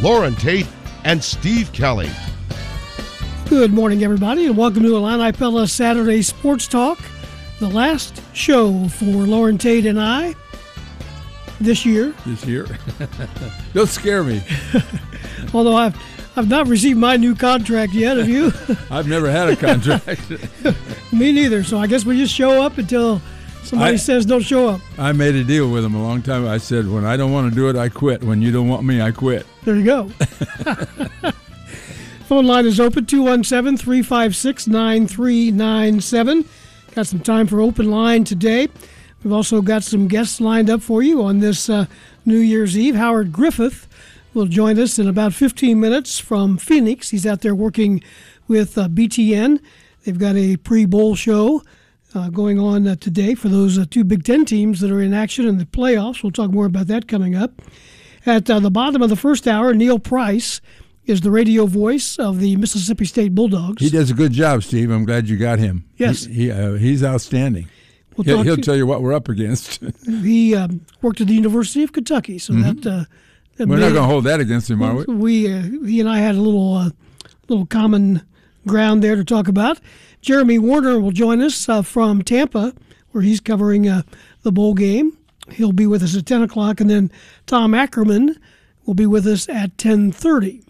Lauren Tate and Steve Kelly. Good morning, everybody, and welcome to Illini Pella Saturday Sports Talk, the last show for Lauren Tate and I this year. This year? Don't scare me. Although I've I've not received my new contract yet. Have you? I've never had a contract. me neither. So I guess we just show up until somebody I, says don't show up. I made a deal with him a long time. I said when I don't want to do it, I quit. When you don't want me, I quit. There you go. Phone line is open 217 356 9397. Got some time for open line today. We've also got some guests lined up for you on this uh, New Year's Eve. Howard Griffith will join us in about 15 minutes from Phoenix. He's out there working with uh, BTN. They've got a pre bowl show uh, going on uh, today for those uh, two Big Ten teams that are in action in the playoffs. We'll talk more about that coming up. At uh, the bottom of the first hour, Neil Price is the radio voice of the Mississippi State Bulldogs. He does a good job, Steve. I'm glad you got him. Yes. He, he he's outstanding. We'll he'll, he'll tell you what we're up against. he um, worked at the University of Kentucky, so mm-hmm. that, uh, that, we're not going to hold that against him, are we? We uh, he and I had a little uh, little common ground there to talk about. Jeremy Werner will join us uh, from Tampa, where he's covering uh, the bowl game. He'll be with us at ten o'clock, and then Tom Ackerman will be with us at ten thirty.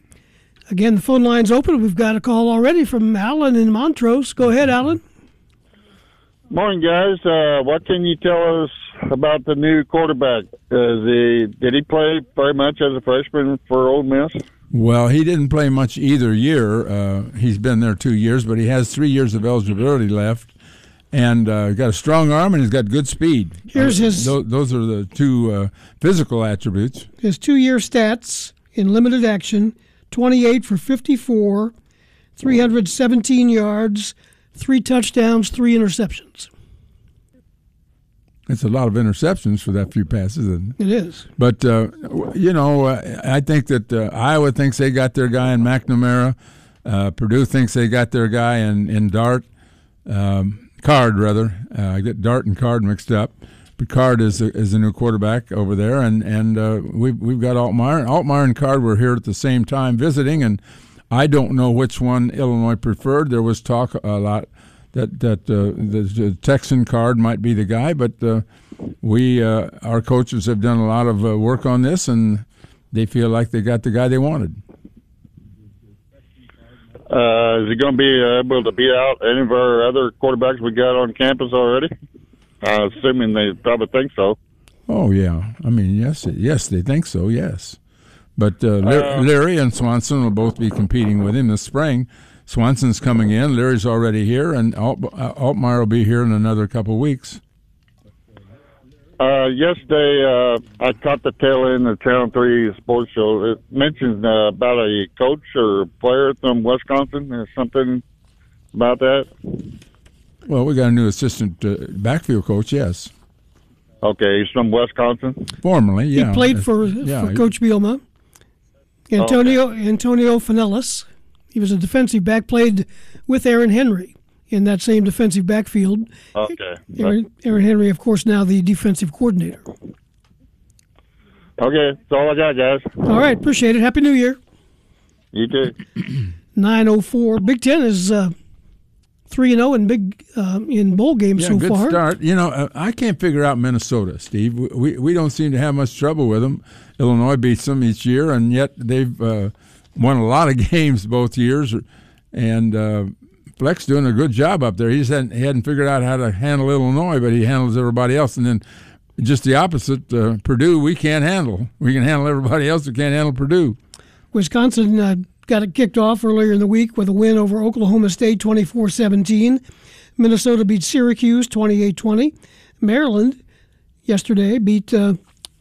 Again, the phone line's open. We've got a call already from Alan in Montrose. Go ahead, Alan. Morning, guys. Uh, what can you tell us about the new quarterback? Is he did he play very much as a freshman for Ole Miss? Well, he didn't play much either year. Uh, he's been there two years, but he has three years of eligibility left, and uh, got a strong arm and he's got good speed. Here's his. Those, those are the two uh, physical attributes. His two-year stats in limited action: twenty-eight for fifty-four, three hundred seventeen yards three touchdowns, three interceptions. It's a lot of interceptions for that few passes. Isn't it? it is. But, uh, you know, uh, I think that uh, Iowa thinks they got their guy in McNamara. Uh, Purdue thinks they got their guy in, in Dart. Um, Card, rather. Uh, I get Dart and Card mixed up. But Card is a, is a new quarterback over there, and and uh, we've we've got Altmyer. Altmyer and Card were here at the same time visiting, and I don't know which one Illinois preferred. There was talk a lot that that uh, the, the, Texan card might be the guy, but uh, we uh, our coaches have done a lot of uh, work on this, and they feel like they got the guy they wanted. Uh, is he going to be able to beat out any of our other quarterbacks we got on campus already? assuming they probably think so. Oh yeah, I mean yes, yes they think so. Yes. But uh, Leary and Swanson will both be competing with him this spring. Swanson's coming in. Leary's already here, and Alt- uh, Altmyer will be here in another couple of weeks. Uh, yesterday, uh, I caught the tail end of Channel 3 sports show. It mentions uh, about a coach or player from Wisconsin or something about that. Well, we got a new assistant uh, backfield coach, yes. Okay, he's from Wisconsin? Formerly, yeah. He played for, yeah, for Coach Bielema. Antonio okay. Antonio Fenelus. He was a defensive back, played with Aaron Henry in that same defensive backfield. Okay. Aaron, Aaron Henry, of course, now the defensive coordinator. Okay, that's all I got, guys. All right, appreciate it. Happy New Year. You too. 904. Big Ten is uh, three and zero in big um, in bowl games yeah, so good far. start. You know, uh, I can't figure out Minnesota, Steve. We, we we don't seem to have much trouble with them. Illinois beats them each year, and yet they've uh, won a lot of games both years. And uh, doing a good job up there. He hadn't, he hadn't figured out how to handle Illinois, but he handles everybody else. And then just the opposite, uh, Purdue, we can't handle. We can handle everybody else. We can't handle Purdue. Wisconsin uh, got it kicked off earlier in the week with a win over Oklahoma State 24 17. Minnesota beat Syracuse 28 20. Maryland yesterday beat uh,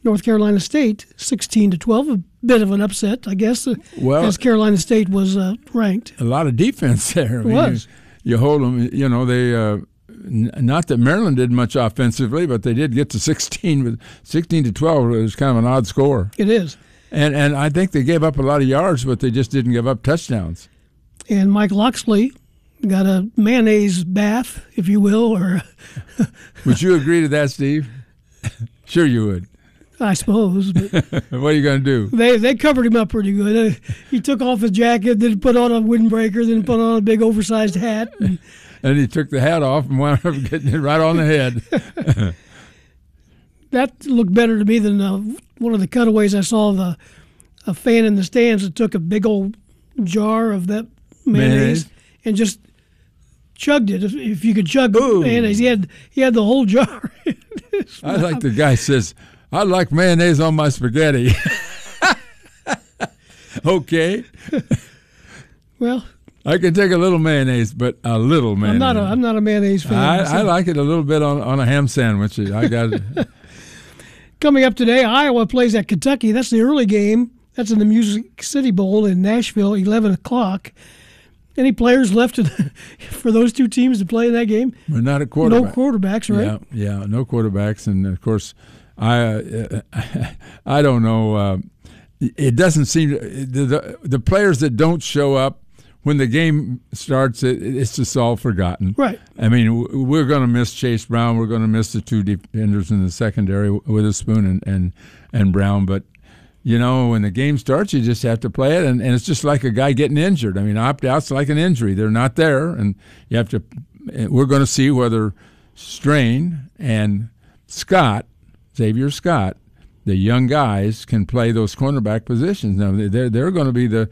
North Carolina State 16 to 12. Bit of an upset, I guess, Well- as Carolina State was uh, ranked. a lot of defense there. I mean, was. You, you hold them. You know they. Uh, n- not that Maryland did much offensively, but they did get to 16 with 16 to 12. It was kind of an odd score, It is. and and I think they gave up a lot of yards, but they just didn't give up touchdowns. And Mike Locksley got a mayonnaise bath, if you will, or Would you agree to that, Steve? sure, you would. I suppose. But what are you going to do? they they covered him up pretty good. Uh, he took off his jacket, then put on a windbreaker, then put on a big oversized hat. And And he took the hat off and wound up getting it right on the head. that looked better to me than uh, one of the cutaways I saw of a, a fan in the stands that took a big old jar of that mayonnaise, Mayonnaise? and just chugged it. If, if you could chug Ooh. mayonnaise, he had he had the whole jar. I like the guy says, "I like mayonnaise on my spaghetti." okay. well, I can take a little mayonnaise, but a little mayonnaise. I'm not a I'm not a mayonnaise fan. I, I like it a little bit on, on a ham sandwich. I got it. Coming up today, Iowa plays at Kentucky. That's the early game. That's in the Music City Bowl in Nashville, 11 o'clock. Any players left in, for those two teams to play in that game? We're not a quarterback. No quarterbacks, right? Yeah, yeah, no quarterbacks, and of course, I uh, I don't know. Uh, it doesn't seem the, the the players that don't show up when the game starts. It, it's just all forgotten. Right. I mean, we're going to miss Chase Brown. We're going to miss the two defenders in the secondary, Witherspoon and and, and Brown. But you know, when the game starts, you just have to play it, and, and it's just like a guy getting injured. I mean, opt out's like an injury; they're not there, and you have to. We're going to see whether Strain and Scott, Xavier Scott, the young guys, can play those cornerback positions. Now they're they're going to be the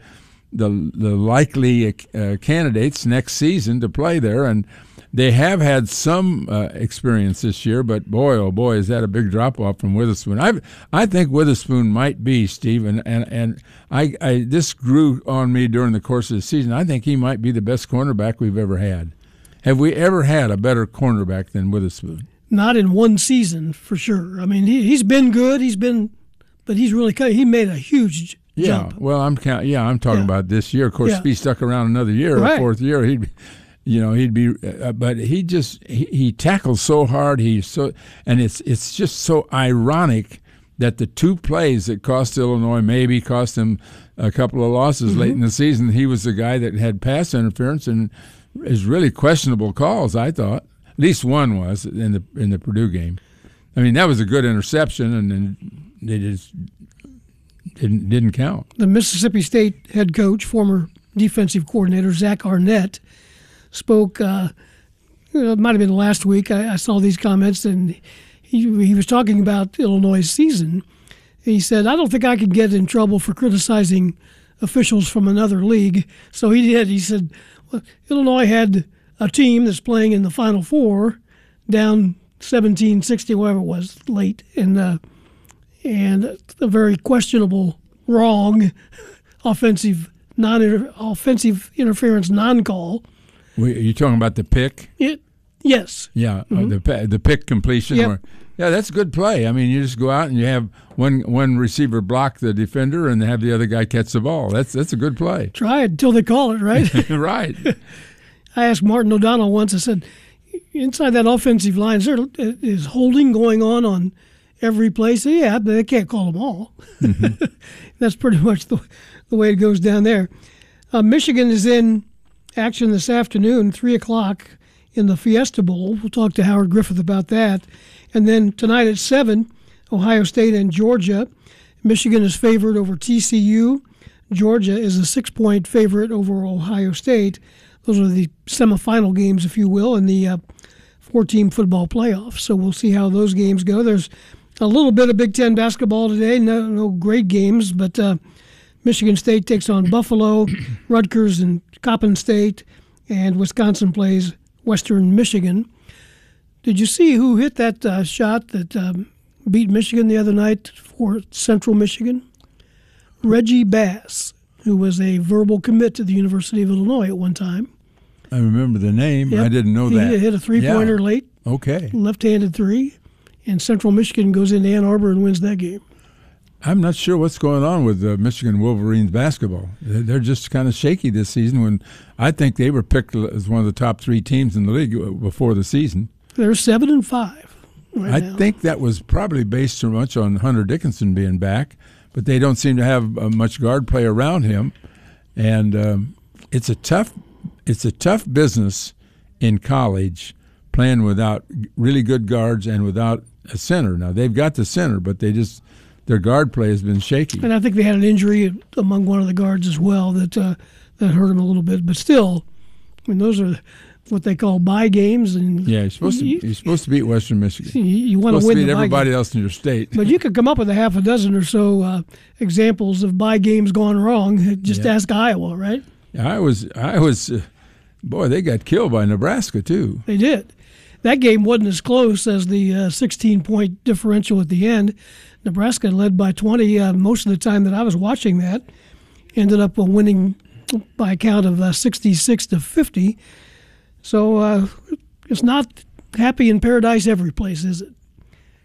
the the likely uh, candidates next season to play there, and they have had some uh, experience this year. But boy, oh boy, is that a big drop off from Witherspoon? I I think Witherspoon might be Stephen, and and I, I this grew on me during the course of the season. I think he might be the best cornerback we've ever had. Have we ever had a better cornerback than Witherspoon? Not in one season, for sure. I mean, he, he's been good. He's been, but he's really. He made a huge Yeah, jump. well, I'm count. Yeah, I'm talking Yeah. about this year. Of course, Yeah. if he stuck around another year, Right. a fourth year, he'd, be- you know, he'd be. Uh, but he just he, he tackles so hard. He's so, and it's it's just so ironic that the two plays that cost Illinois maybe cost him a couple of losses late in the season. He was the guy that had pass interference and is really questionable calls. I thought least one was in the in the Purdue game. I mean, that was a good interception, and then they just didn't didn't count. the Mississippi State head coach, former defensive coordinator Zach Arnett, spoke. Uh, it might have been last week. I, I saw these comments, and he he was talking about Illinois' season. He said, "I don't think I can get in trouble for criticizing officials from another league." So he did. He said, well, "Illinois had a team that's playing in the Final Four, down 17-60, whatever it was, late, and uh, and a very questionable, wrong, offensive non offensive interference non call. Are you talking about the pick? It yes, Yeah, uh, the the pick completion. Yep. Where, yeah, that's a good play. I mean, you just go out and you have one one receiver block the defender and have the other guy catch the ball. That's that's a good play. try it until they call it right. right. I asked Martin O'Donnell once. I said, inside that offensive line, is there is holding going on on every play? He said, yeah, but they can't call them all. That's pretty much the the way it goes down there. Uh, Michigan is in action this afternoon, three o'clock in the Fiesta Bowl. We'll talk to Howard Griffith about that, and then tonight at seven, Ohio State and Georgia. Michigan is favored over TCU. Georgia is a six point favorite over Ohio State. Those are the semifinal games, if you will, in the uh, four-team football playoffs. So we'll see how those games go. There's a little bit of Big Ten basketball today. No, no great games, but uh, Michigan State takes on Buffalo, Rutgers and Coppin State, and Wisconsin plays Western Michigan. Did you see who hit that uh, shot that um, beat Michigan the other night for Central Michigan? Reggie Bass, who was a verbal commit to the University of Illinois at one time. I remember the name. Yep. I didn't know he that. He hit a three-pointer Yeah. late, Okay. left-handed three, and Central Michigan goes into Ann Arbor and wins that game. I'm not sure what's going on with uh, Michigan Wolverines basketball. They're just kind of shaky this season. When I think they were picked as one of the top three teams in the league uh, before the season. They're seven and five. Right I now. think that was probably based so much on Hunter Dickinson being back, but they don't seem to have uh, much guard play around him, and um, it's a tough it's a tough business in college playing without really good guards and without a center. Now they've got the center, but they just their guard play has been shaky. And I think they had an injury among one of the guards as well that uh, that hurt them a little bit. But still, I mean, those are what they call buy games, and Yeah, you're supposed to you, you're supposed to beat Western Michigan. you, you want to win to beat everybody else in your state. But you could come up with a half a dozen or so uh, examples of buy games gone wrong. Just Yeah. ask Iowa, right? I was I was uh, boy, they got killed by Nebraska too. They did. That game wasn't as close as the uh, 16 point differential at the end. Nebraska led by 20 uh, most of the time that I was watching that. Ended up uh, winning by a count of uh, 66 to 50. So uh, it's not happy in paradise every place, is it?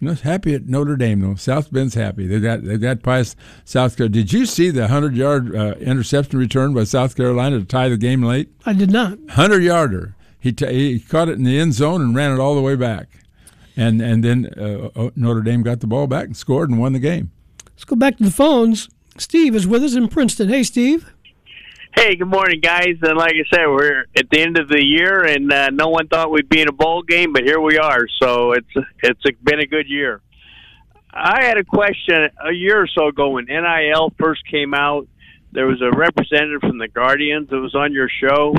No, happy at Notre Dame though. South Bend's happy. They got they got past South Carolina. Did you see the hundred yard uh, interception return by South Carolina to tie the game late? I did not. Hundred yarder. He t- he caught it in the end zone and ran it all the way back, and and then uh, uh, Notre Dame got the ball back and scored and won the game. Let's go back to the phones. Steve is with us in Princeton. Hey, Steve. Hey, good morning, guys. And like I said, we're at the end of the year, and uh, no one thought we'd be in a bowl game, but here we are. So it's it's been a good year. I had a question a year or so ago when NIL first came out. There was a representative from the Guardians that was on your show,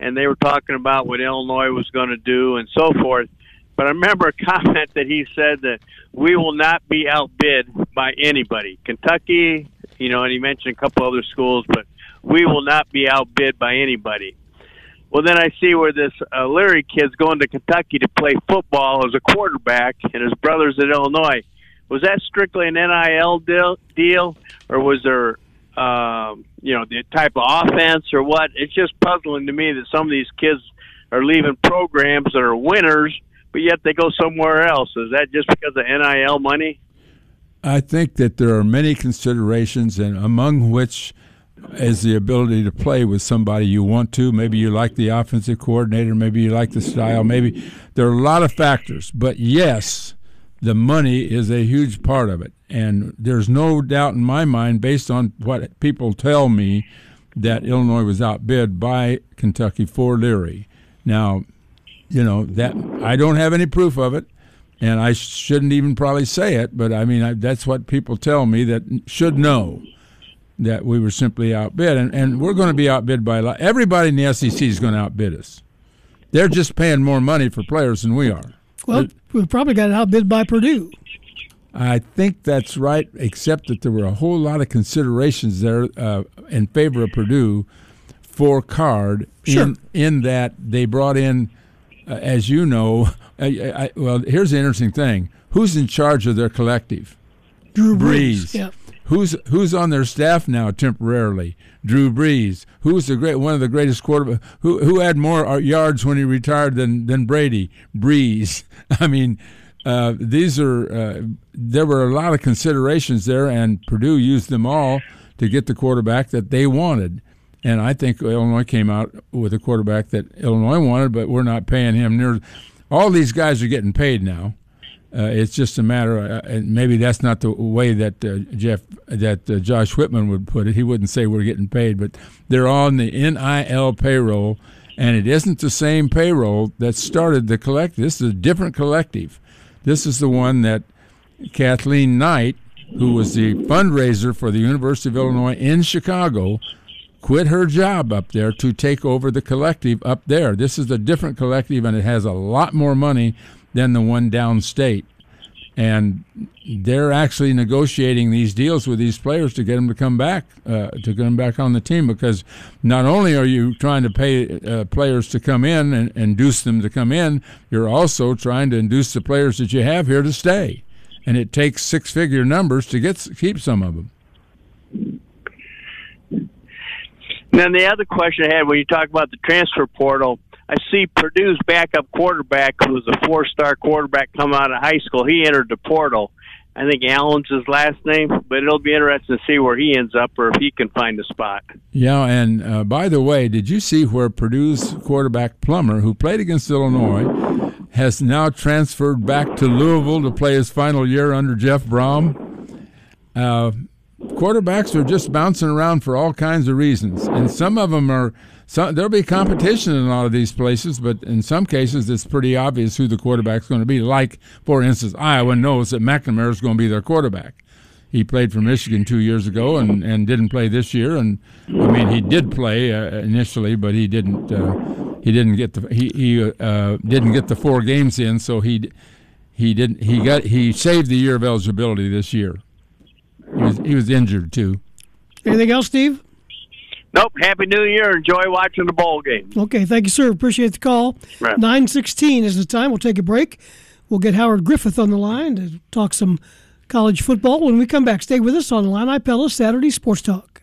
and they were talking about what Illinois was going to do and so forth. But I remember a comment that he said that we will not be outbid by anybody. Kentucky, you know, and he mentioned a couple other schools, but we will not be outbid by anybody. Well, then I see where this uh, Leary kid's going to Kentucky to play football as a quarterback, and his brother's at Illinois. Was that strictly an NIL deal, deal or was there, um, you know, the type of offense or what? It's just puzzling to me that some of these kids are leaving programs that are winners, but yet they go somewhere else. Is that just because of NIL money? I think that there are many considerations, and among which is the ability to play with somebody you want to. Maybe you like the offensive coordinator, maybe you like the style, maybe there are a lot of factors. But yes, the money is a huge part of it. And there's no doubt in my mind, based on what people tell me, that Illinois was outbid by Kentucky for Leary. Now, you know that I don't have any proof of it, and I shouldn't even probably say it. But I mean, I, that's what people tell me that should know that we were simply outbid, and, and we're going to be outbid by a lot. Everybody in the SEC is going to outbid us. They're just paying more money for players than we are. Well, we probably got outbid by Purdue. I think that's right, except that there were a whole lot of considerations there uh, in favor of Purdue for card. Sure. In, in that they brought in, uh, as you know, I, I, well, here's the interesting thing: who's in charge of their collective? Drew Brees. Brees. Yeah. Who's who's on their staff now temporarily? Drew Brees. Who's the great one of the greatest quarterback? Who who had more uh, yards when he retired than than Brady? Brees. I mean, uh, these are uh, there were a lot of considerations there, and Purdue used them all to get the quarterback that they wanted. And I think Illinois came out with a quarterback that Illinois wanted, but we're not paying him near. All these guys are getting paid now. Uh, it's just a matter, uh, and maybe that's not the way that uh, Jeff, that uh, Josh Whitman would put it. He wouldn't say we're getting paid, but they're on the NIL payroll, and it isn't the same payroll that started the collective. This is a different collective. This is the one that Kathleen Knight, who was the fundraiser for the University of Illinois in Chicago, quit her job up there to take over the collective up there. This is a different collective, and it has a lot more money than the one downstate. And they're actually negotiating these deals with these players to get them to come back, uh, to get them back on the team. Because not only are you trying to pay uh, players to come in and induce them to come in, you're also trying to induce the players that you have here to stay. And it takes six-figure numbers to get keep some of them. then the other question I had when you talk about the transfer portal, I see Purdue's backup quarterback, who was a four-star quarterback come out of high school. He entered the portal. I think Allen's his last name, but it'll be interesting to see where he ends up or if he can find a spot. Yeah, and uh, by the way, did you see where Purdue's quarterback Plummer, who played against Illinois, has now transferred back to Louisville to play his final year under Jeff Brohm? Uh, quarterbacks are just bouncing around for all kinds of reasons, and some of them are. So there'll be competition in a lot of these places, but in some cases it's pretty obvious who the quarterback's going to be. Like, for instance, Iowa knows that McNamara is going to be their quarterback. He played for Michigan two years ago and, and didn't play this year. And I mean, he did play uh, initially, but he didn't. Uh, he didn't get the he he uh, didn't get the four games in, so he he didn't he got he saved the year of eligibility this year. He was, he was injured too. Anything else, Steve? Nope. Happy New Year. Enjoy watching the bowl game. Okay. Thank you, sir. Appreciate the call. Right. 916 is the time. We'll take a break. We'll get Howard Griffith on the line to talk some college football. When we come back, stay with us on Illini Pella Saturday Sports Talk.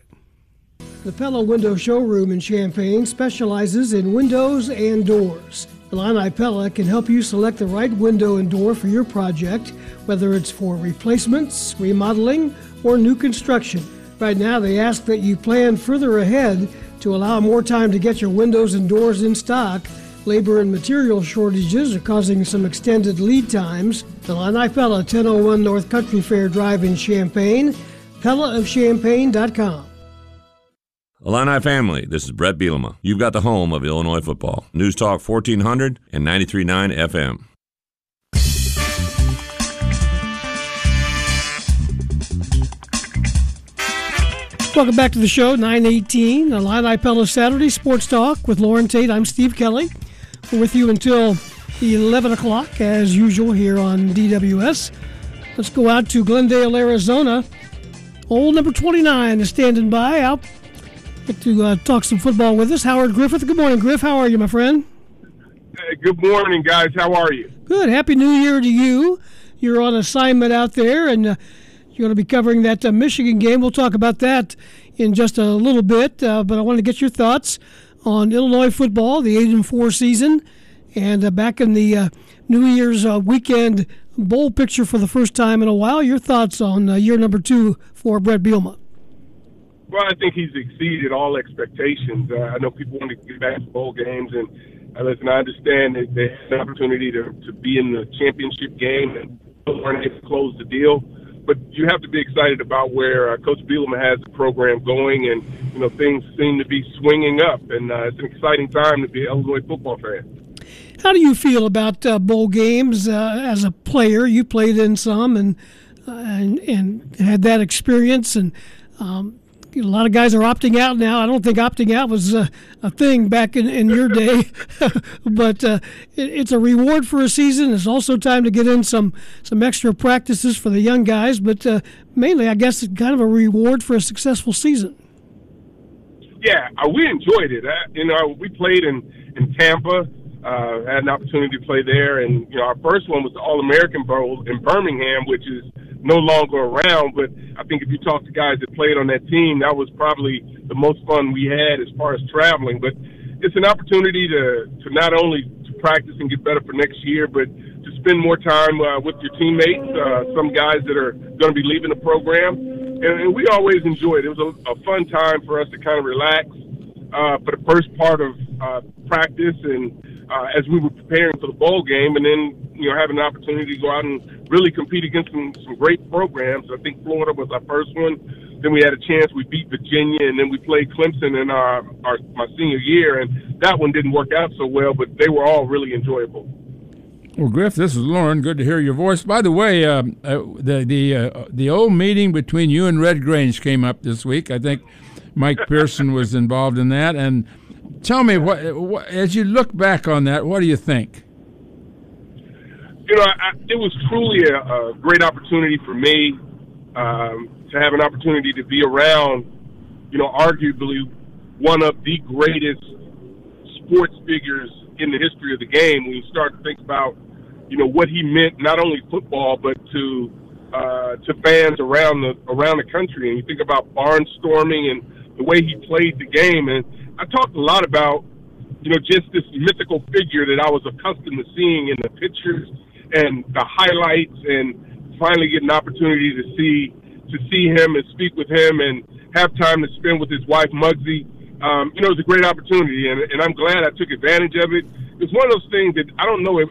The Pella Window Showroom in Champaign specializes in windows and doors. Illini Pella can help you select the right window and door for your project, whether it's for replacements, remodeling, or new construction. Right now, they ask that you plan further ahead to allow more time to get your windows and doors in stock. Labor and material shortages are causing some extended lead times. Illini Pella, 1001 North Country Fair Drive in Champaign, PellaofChampaign.com. Illini family, this is Brett Bielema. You've got the home of Illinois football. News Talk 1400 and 93.9 FM. Welcome back to the show, 918, Illini Pella Saturday Sports Talk with Lauren Tate. I'm Steve Kelly. We're with you until 11 o'clock, as usual, here on DWS. Let's go out to Glendale, Arizona. Old number 29 is standing by. Out to uh, talk some football with us. Howard Griffith. Good morning, Griff. How are you, my friend? Hey, good morning, guys. How are you? Good. Happy New Year to you. You're on assignment out there, and uh, you're going to be covering that uh, Michigan game. We'll talk about that in just a little bit, uh, but I want to get your thoughts on Illinois football, the 8 and 4 season, and uh, back in the uh, New Year's uh, weekend bowl picture for the first time in a while. Your thoughts on uh, year number two for Brett Bielema? Well, I think he's exceeded all expectations. I know people want to get back to bowl games, and listen, I understand that they had an opportunity to, to be in the championship game and weren't able to close the deal but you have to be excited about where uh, Coach Bielema has the program going, and you know things seem to be swinging up, and uh, it's an exciting time to be an Illinois football fan. How do you feel about uh, bowl games uh, as a player? You played in some and uh, and, and had that experience, and um, a lot of guys are opting out now. I don't think opting out was a, a thing back in, in your day, but uh, it, it's a reward for a season. It's also time to get in some some extra practices for the young guys, but uh, mainly, I guess, it's kind of a reward for a successful season. Yeah, uh, we enjoyed it. Uh, you know, we played in in Tampa. Uh, had an opportunity to play there, and you know, our first one was the All American Bowl in Birmingham, which is no longer around. But I think if you talk to guys that played on that team, that was probably the most fun we had as far as traveling. But it's an opportunity to to not only to practice and get better for next year, but to spend more time uh, with your teammates. Uh, some guys that are going to be leaving the program, and, and we always enjoyed it. It was a, a fun time for us to kind of relax uh, for the first part of uh, practice and uh, as we were preparing for the bowl game, and then you know having an opportunity to go out and really compete against some some great programs. I think Florida was our first one. Then we had a chance. We beat Virginia, and then we played Clemson in our, our my senior year, and that one didn't work out so well. But they were all really enjoyable. Well, Griff, this is Lauren. Good to hear your voice. By the way, uh, uh, the the uh, the old meeting between you and Red Grange came up this week. I think Mike Pearson was involved in that. And tell me, what, what as you look back on that, what do you think? You know, I, it was truly a, a great opportunity for me um, to have an opportunity to be around. You know, arguably one of the greatest sports figures in the history of the game. When you start to think about you know what he meant not only football but to uh, to fans around the around the country. And you think about barnstorming and the way he played the game. And I talked a lot about you know just this mythical figure that I was accustomed to seeing in the pictures and the highlights, and finally get an opportunity to see to see him and speak with him and have time to spend with his wife Muggsy. Um, you know, it was a great opportunity, and, and I'm glad I took advantage of it. It's one of those things that I don't know if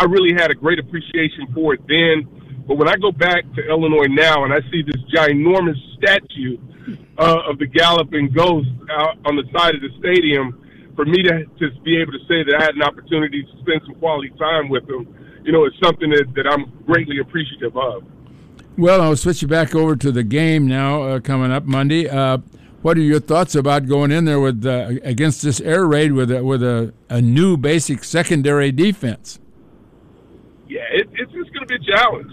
I really had a great appreciation for it then. But when I go back to Illinois now and I see this ginormous statue uh, of the galloping ghost out on the side of the stadium, for me to just be able to say that I had an opportunity to spend some quality time with him, you know, it's something that, that I'm greatly appreciative of. Well, I'll switch you back over to the game now uh, coming up Monday. Uh, what are your thoughts about going in there with uh, against this air raid with a, with a, a new basic secondary defense? yeah, it, it's just going to be a challenge,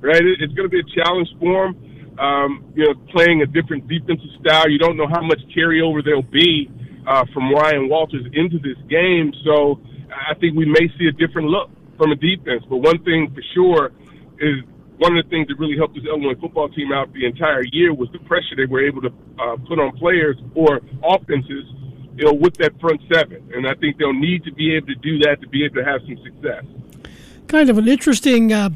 right? It, it's going to be a challenge for them. Um, you know, playing a different defensive style. You don't know how much carryover there'll be uh, from Ryan Walters into this game. So I think we may see a different look from a defense. But one thing for sure is one of the things that really helped this Illinois football team out the entire year was the pressure they were able to uh, put on players or offenses, you know, with that front seven. And I think they'll need to be able to do that to be able to have some success kind of an interesting uh,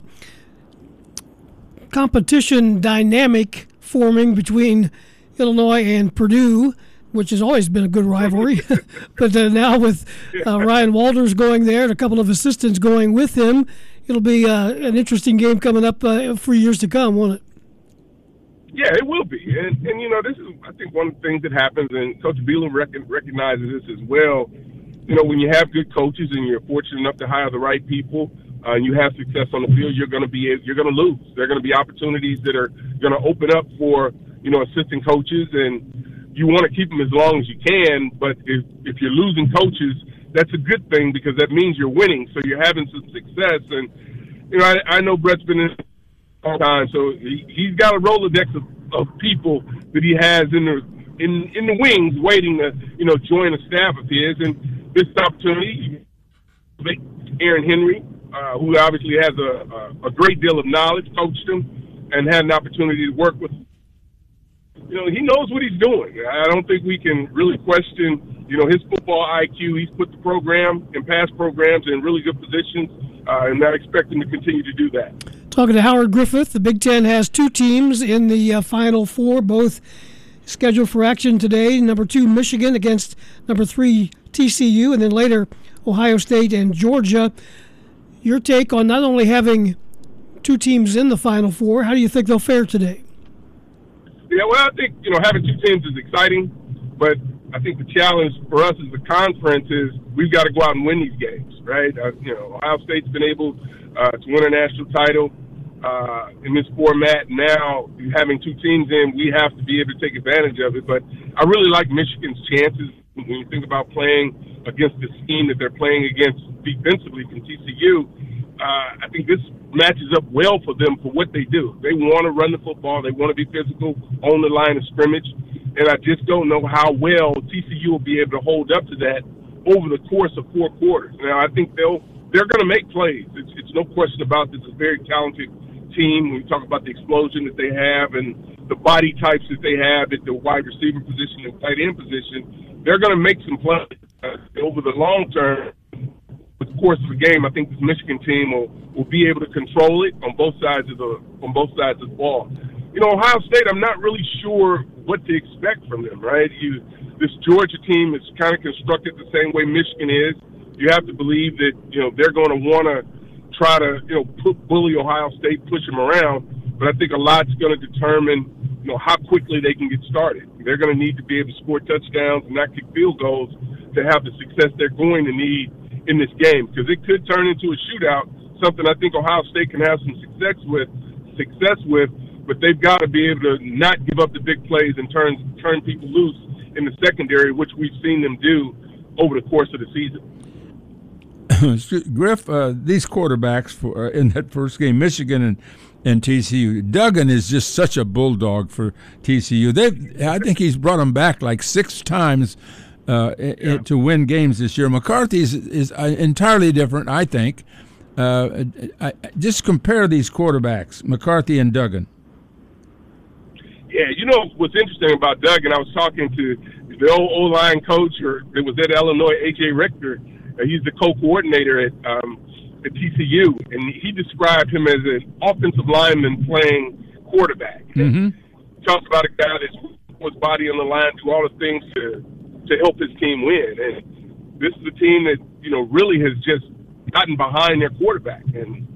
competition dynamic forming between Illinois and Purdue, which has always been a good rivalry. but uh, now with uh, Ryan Walters going there and a couple of assistants going with him, it'll be uh, an interesting game coming up uh, for years to come, won't it? Yeah, it will be, and and you know this is I think one of the things that happens, and Coach Bielema rec- recognizes this as well. You know, when you have good coaches and you're fortunate enough to hire the right people, uh, and you have success on the field, you're going to be you're going to lose. There are going to be opportunities that are going to open up for you know assistant coaches, and you want to keep them as long as you can. But if if you're losing coaches, that's a good thing because that means you're winning. So you're having some success, and you know I, I know Brett's been in all time, so he, he's got a rolodex of, of people that he has in the in in the wings waiting to you know join a staff of his, and this opportunity. Aaron Henry, uh, who obviously has a, a, a great deal of knowledge, coached him, and had an opportunity to work with. You know, he knows what he's doing. I don't think we can really question, you know, his football IQ. He's put the program and past programs in really good positions, uh, and I expect him to continue to do that. Talking to Howard Griffith, the Big Ten has two teams in the uh, Final Four, both scheduled for action today. Number two, Michigan against number three, TCU, and then later, Ohio State and Georgia your take on not only having two teams in the Final Four, how do you think they'll fare today? Yeah, well, I think you know having two teams is exciting, but I think the challenge for us as a conference is we've got to go out and win these games, right? Uh, you know, Ohio State's been able uh, to win a national title uh, in this format. Now, having two teams in, we have to be able to take advantage of it. But I really like Michigan's chances when you think about playing against the scheme that they're playing against defensively from TCU, uh, I think this matches up well for them for what they do. They want to run the football. They want to be physical on the line of scrimmage. And I just don't know how well TCU will be able to hold up to that over the course of four quarters. Now, I think they'll they're going to make plays. It's, it's no question about this. It's a very talented team. When we talk about the explosion that they have and the body types that they have at the wide receiver position and tight end position, they're going to make some plays uh, over the long term. With the course of the game, I think this Michigan team will will be able to control it on both sides of the on both sides of the ball. You know, Ohio State, I'm not really sure what to expect from them. Right? You, this Georgia team is kind of constructed the same way Michigan is. You have to believe that you know they're going to want to try to you know put, bully Ohio State, push them around. But I think a lot's going to determine you know how quickly they can get started. They're going to need to be able to score touchdowns and not kick field goals to have the success they're going to need in this game because it could turn into a shootout. Something I think Ohio State can have some success with. Success with, but they've got to be able to not give up the big plays and turn turn people loose in the secondary, which we've seen them do over the course of the season. Griff, uh, these quarterbacks for uh, in that first game, Michigan and and TCU. Duggan is just such a bulldog for TCU. They, I think he's brought them back like six times uh, yeah. to win games this year. McCarthy is, is uh, entirely different, I think. Uh, I, just compare these quarterbacks, McCarthy and Duggan. Yeah, you know what's interesting about Duggan? I was talking to the old O line coach, or it was at Illinois, AJ Ricker. Uh, he's the co-coordinator at um, at TCU, and he described him as an offensive lineman playing quarterback. Mm-hmm. Talked about a guy that was body on the line, do all the things to to help his team win. And this is a team that you know really has just gotten behind their quarterback. And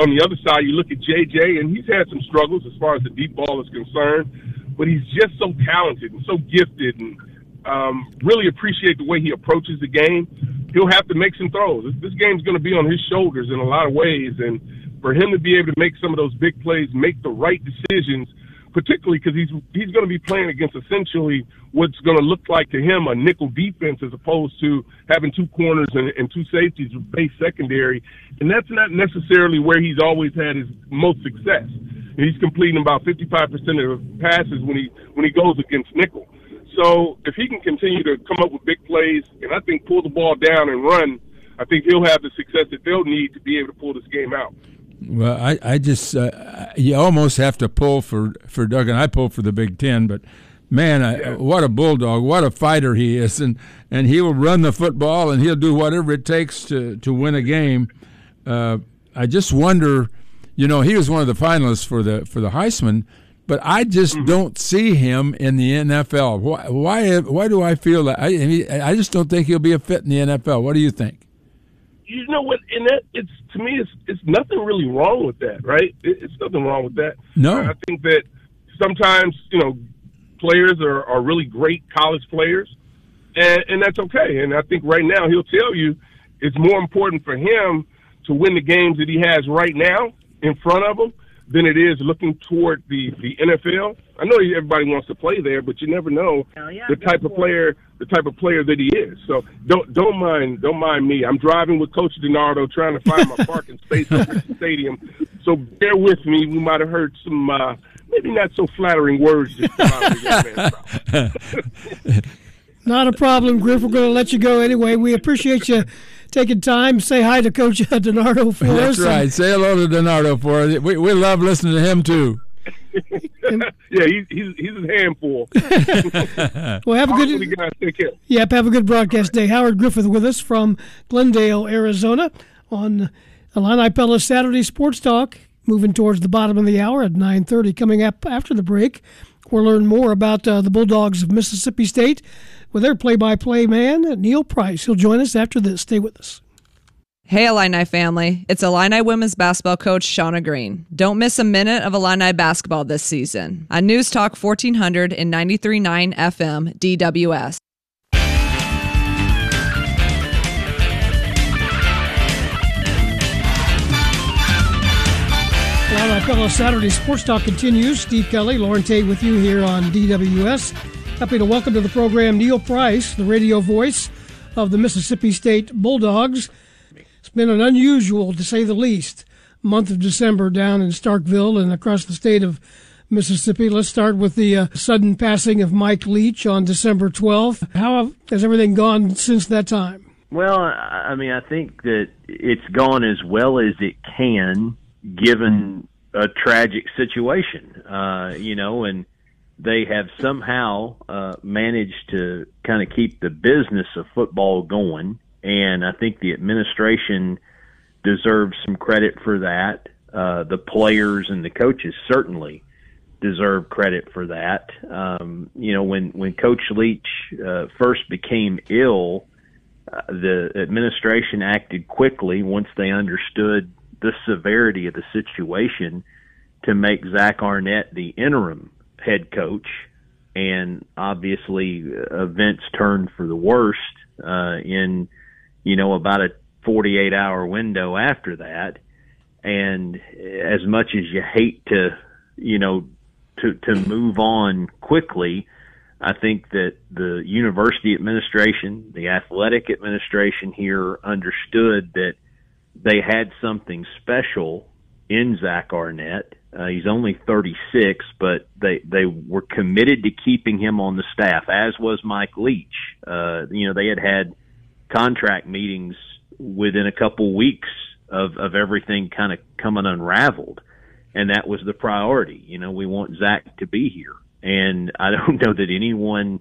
on the other side, you look at JJ, and he's had some struggles as far as the deep ball is concerned, but he's just so talented and so gifted, and um, really appreciate the way he approaches the game he'll have to make some throws. This, this game's going to be on his shoulders in a lot of ways, and for him to be able to make some of those big plays, make the right decisions, particularly because he's he's going to be playing against essentially what's going to look like to him a nickel defense as opposed to having two corners and, and two safeties with base secondary, and that's not necessarily where he's always had his most success. He's completing about 55% of passes when he when he goes against nickel. So if he can continue to come up with big plays and I think pull the ball down and run, I think he'll have the success that they'll need to be able to pull this game out. Well, I, I just uh, you almost have to pull for for Duggan. I pull for the Big Ten, but man, yeah. What a bulldog! What a fighter he is, and and he will run the football and he'll do whatever it takes to to win a game. Uh, I just wonder, you know, he was one of the finalists for the for the Heisman but I just mm-hmm. don't see him in the NFL. Why? Why? Why do I feel that? I, I just don't think he'll be a fit in the NFL. What do you think? You know what? And that it's to me, it's it's nothing really wrong with that, right? It, it's nothing wrong with that. No, I think that sometimes you know players are are really great college players, and and that's okay. And I think right now he'll tell you it's more important for him to win the games that he has right now in front of him than it is looking toward the the NFL. I know everybody wants to play there, but you never know yeah, the type of player the type of player that he is. So don't don't mind don't mind me. I'm driving with Coach DiNardo trying to find my parking space at the stadium. So bear with me. We might have heard some uh, maybe not so flattering words just Not a problem, Griff. We're going to let you go anyway. We appreciate you taking time. Say hi to Coach uh, DiNardo for That's us. That's right. Say hello to DiNardo for us. We, we love listening to him, too. yeah, he's, he's he's a handful. well, have a good guys. Take care. Yep, have a good broadcast day. Howard Griffith with us from Glendale, Arizona, on Illini Pella Saturday Sports Talk. Moving towards the bottom of the hour at 9:30. Coming up after the break, we'll learn more about uh, the Bulldogs of Mississippi State with their play-by-play man Neil Price. He'll join us after this. Stay with us. Hey, Illini family. It's Illini women's basketball coach Shauna Green. Don't miss a minute of Illini basketball this season on News Talk 1400 and 93.9 FM DWS. Fellow Saturday Sports Talk continues. Steve Kelly, Lauren Tate with you here on DWS. Happy to welcome to the program Neil Price, the radio voice of the Mississippi State Bulldogs. It's been an unusual, to say the least, month of December down in Starkville and across the state of Mississippi. Let's start with the uh, sudden passing of Mike Leach on December 12th. How has everything gone since that time? Well, I mean, I think that it's gone as well as it can given a tragic situation, uh, you know, and they have somehow uh, managed to kind of keep the business of football going. And I think the administration deserves some credit for that. Uh, the players and the coaches certainly deserve credit for that. Um, you know, when when Coach Leach uh, first became ill, uh, the administration acted quickly once they understood the severity of the situation to make Zach Arnett the interim head coach. And obviously, events turned for the worst uh, in you know, about a 48 hour window after that. And as much as you hate to, you know, to, to move on quickly, I think that the university administration, the athletic administration here understood that they had something special in Zach Arnett. Uh, he's only 36, but they they were committed to keeping him on the staff, as was Mike Leach. Uh, you know, they had had contract meetings within a couple weeks of of everything kind of coming unraveled, and that was the priority. You know, we want Zach to be here, and I don't know that anyone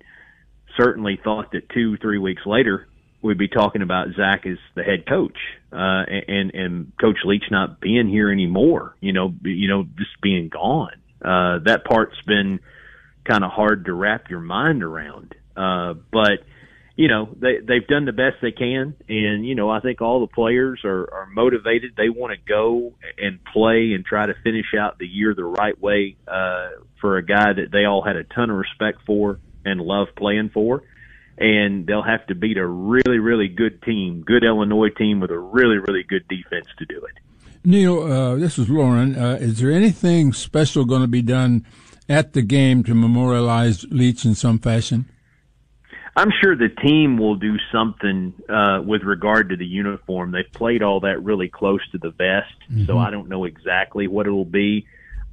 certainly thought that two three weeks later we'd be talking about Zach as the head coach, uh, and and Coach Leach not being here anymore. You know, you know, just being gone. Uh, that part's been kind of hard to wrap your mind around. Uh, but you know, they they've done the best they can, and you know, I think all the players are are motivated. They want to go and play and try to finish out the year the right way uh, for a guy that they all had a ton of respect for and love playing for and they'll have to beat a really, really good team, good Illinois team with a really, really good defense to do it. Neil, uh, this is Lauren. Uh, is there anything special going to be done at the game to memorialize Leach in some fashion? I'm sure the team will do something uh, with regard to the uniform. They've played all that really close to the vest, mm-hmm. so I don't know exactly what it'll be.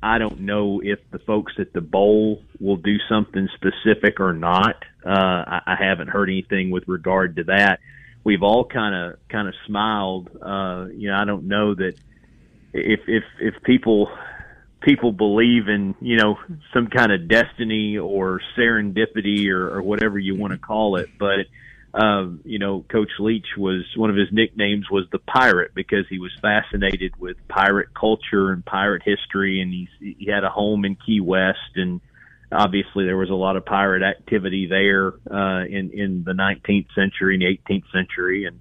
I don't know if the folks at the bowl will do something specific or not. Uh, I, I haven't heard anything with regard to that. We've all kind of kind of smiled. Uh, you know, I don't know that if if if people people believe in you know some kind of destiny or serendipity or, or whatever you want to call it, but um, you know, Coach Leach was one of his nicknames was the pirate because he was fascinated with pirate culture and pirate history, and he he had a home in Key West, and obviously there was a lot of pirate activity there uh, in in the 19th century and the 18th century, and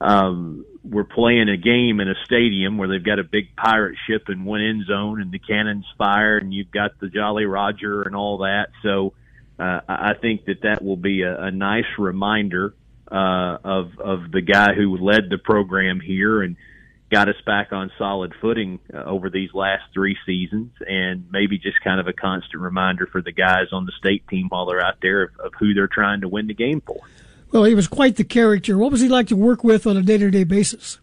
um, we're playing a game in a stadium where they've got a big pirate ship in one end zone, and the cannons fire, and you've got the Jolly Roger and all that, so uh, I think that that will be a, a nice reminder uh, of of the guy who led the program here and got us back on solid footing uh, over these last three seasons, and maybe just kind of a constant reminder for the guys on the state team while they're out there of, of who they're trying to win the game for. Well, he was quite the character. What was he like to work with on a day to day basis?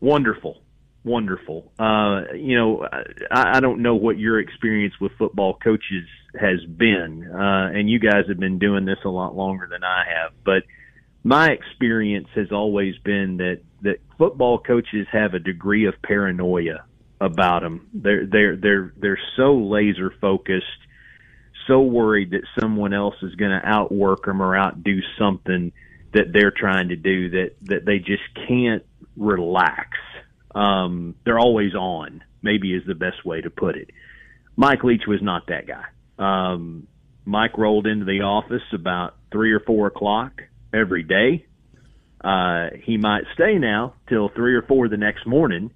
Wonderful wonderful. Uh, you know, I, I don't know what your experience with football coaches has been, uh, and you guys have been doing this a lot longer than I have, but my experience has always been that that football coaches have a degree of paranoia about them. They're they're they're they're so laser focused, so worried that someone else is going to outwork them or outdo something that they're trying to do that that they just can't relax um, they're always on, maybe is the best way to put it. Mike Leach was not that guy. Um, Mike rolled into the office about three or four o'clock every day. Uh, he might stay now till three or four the next morning,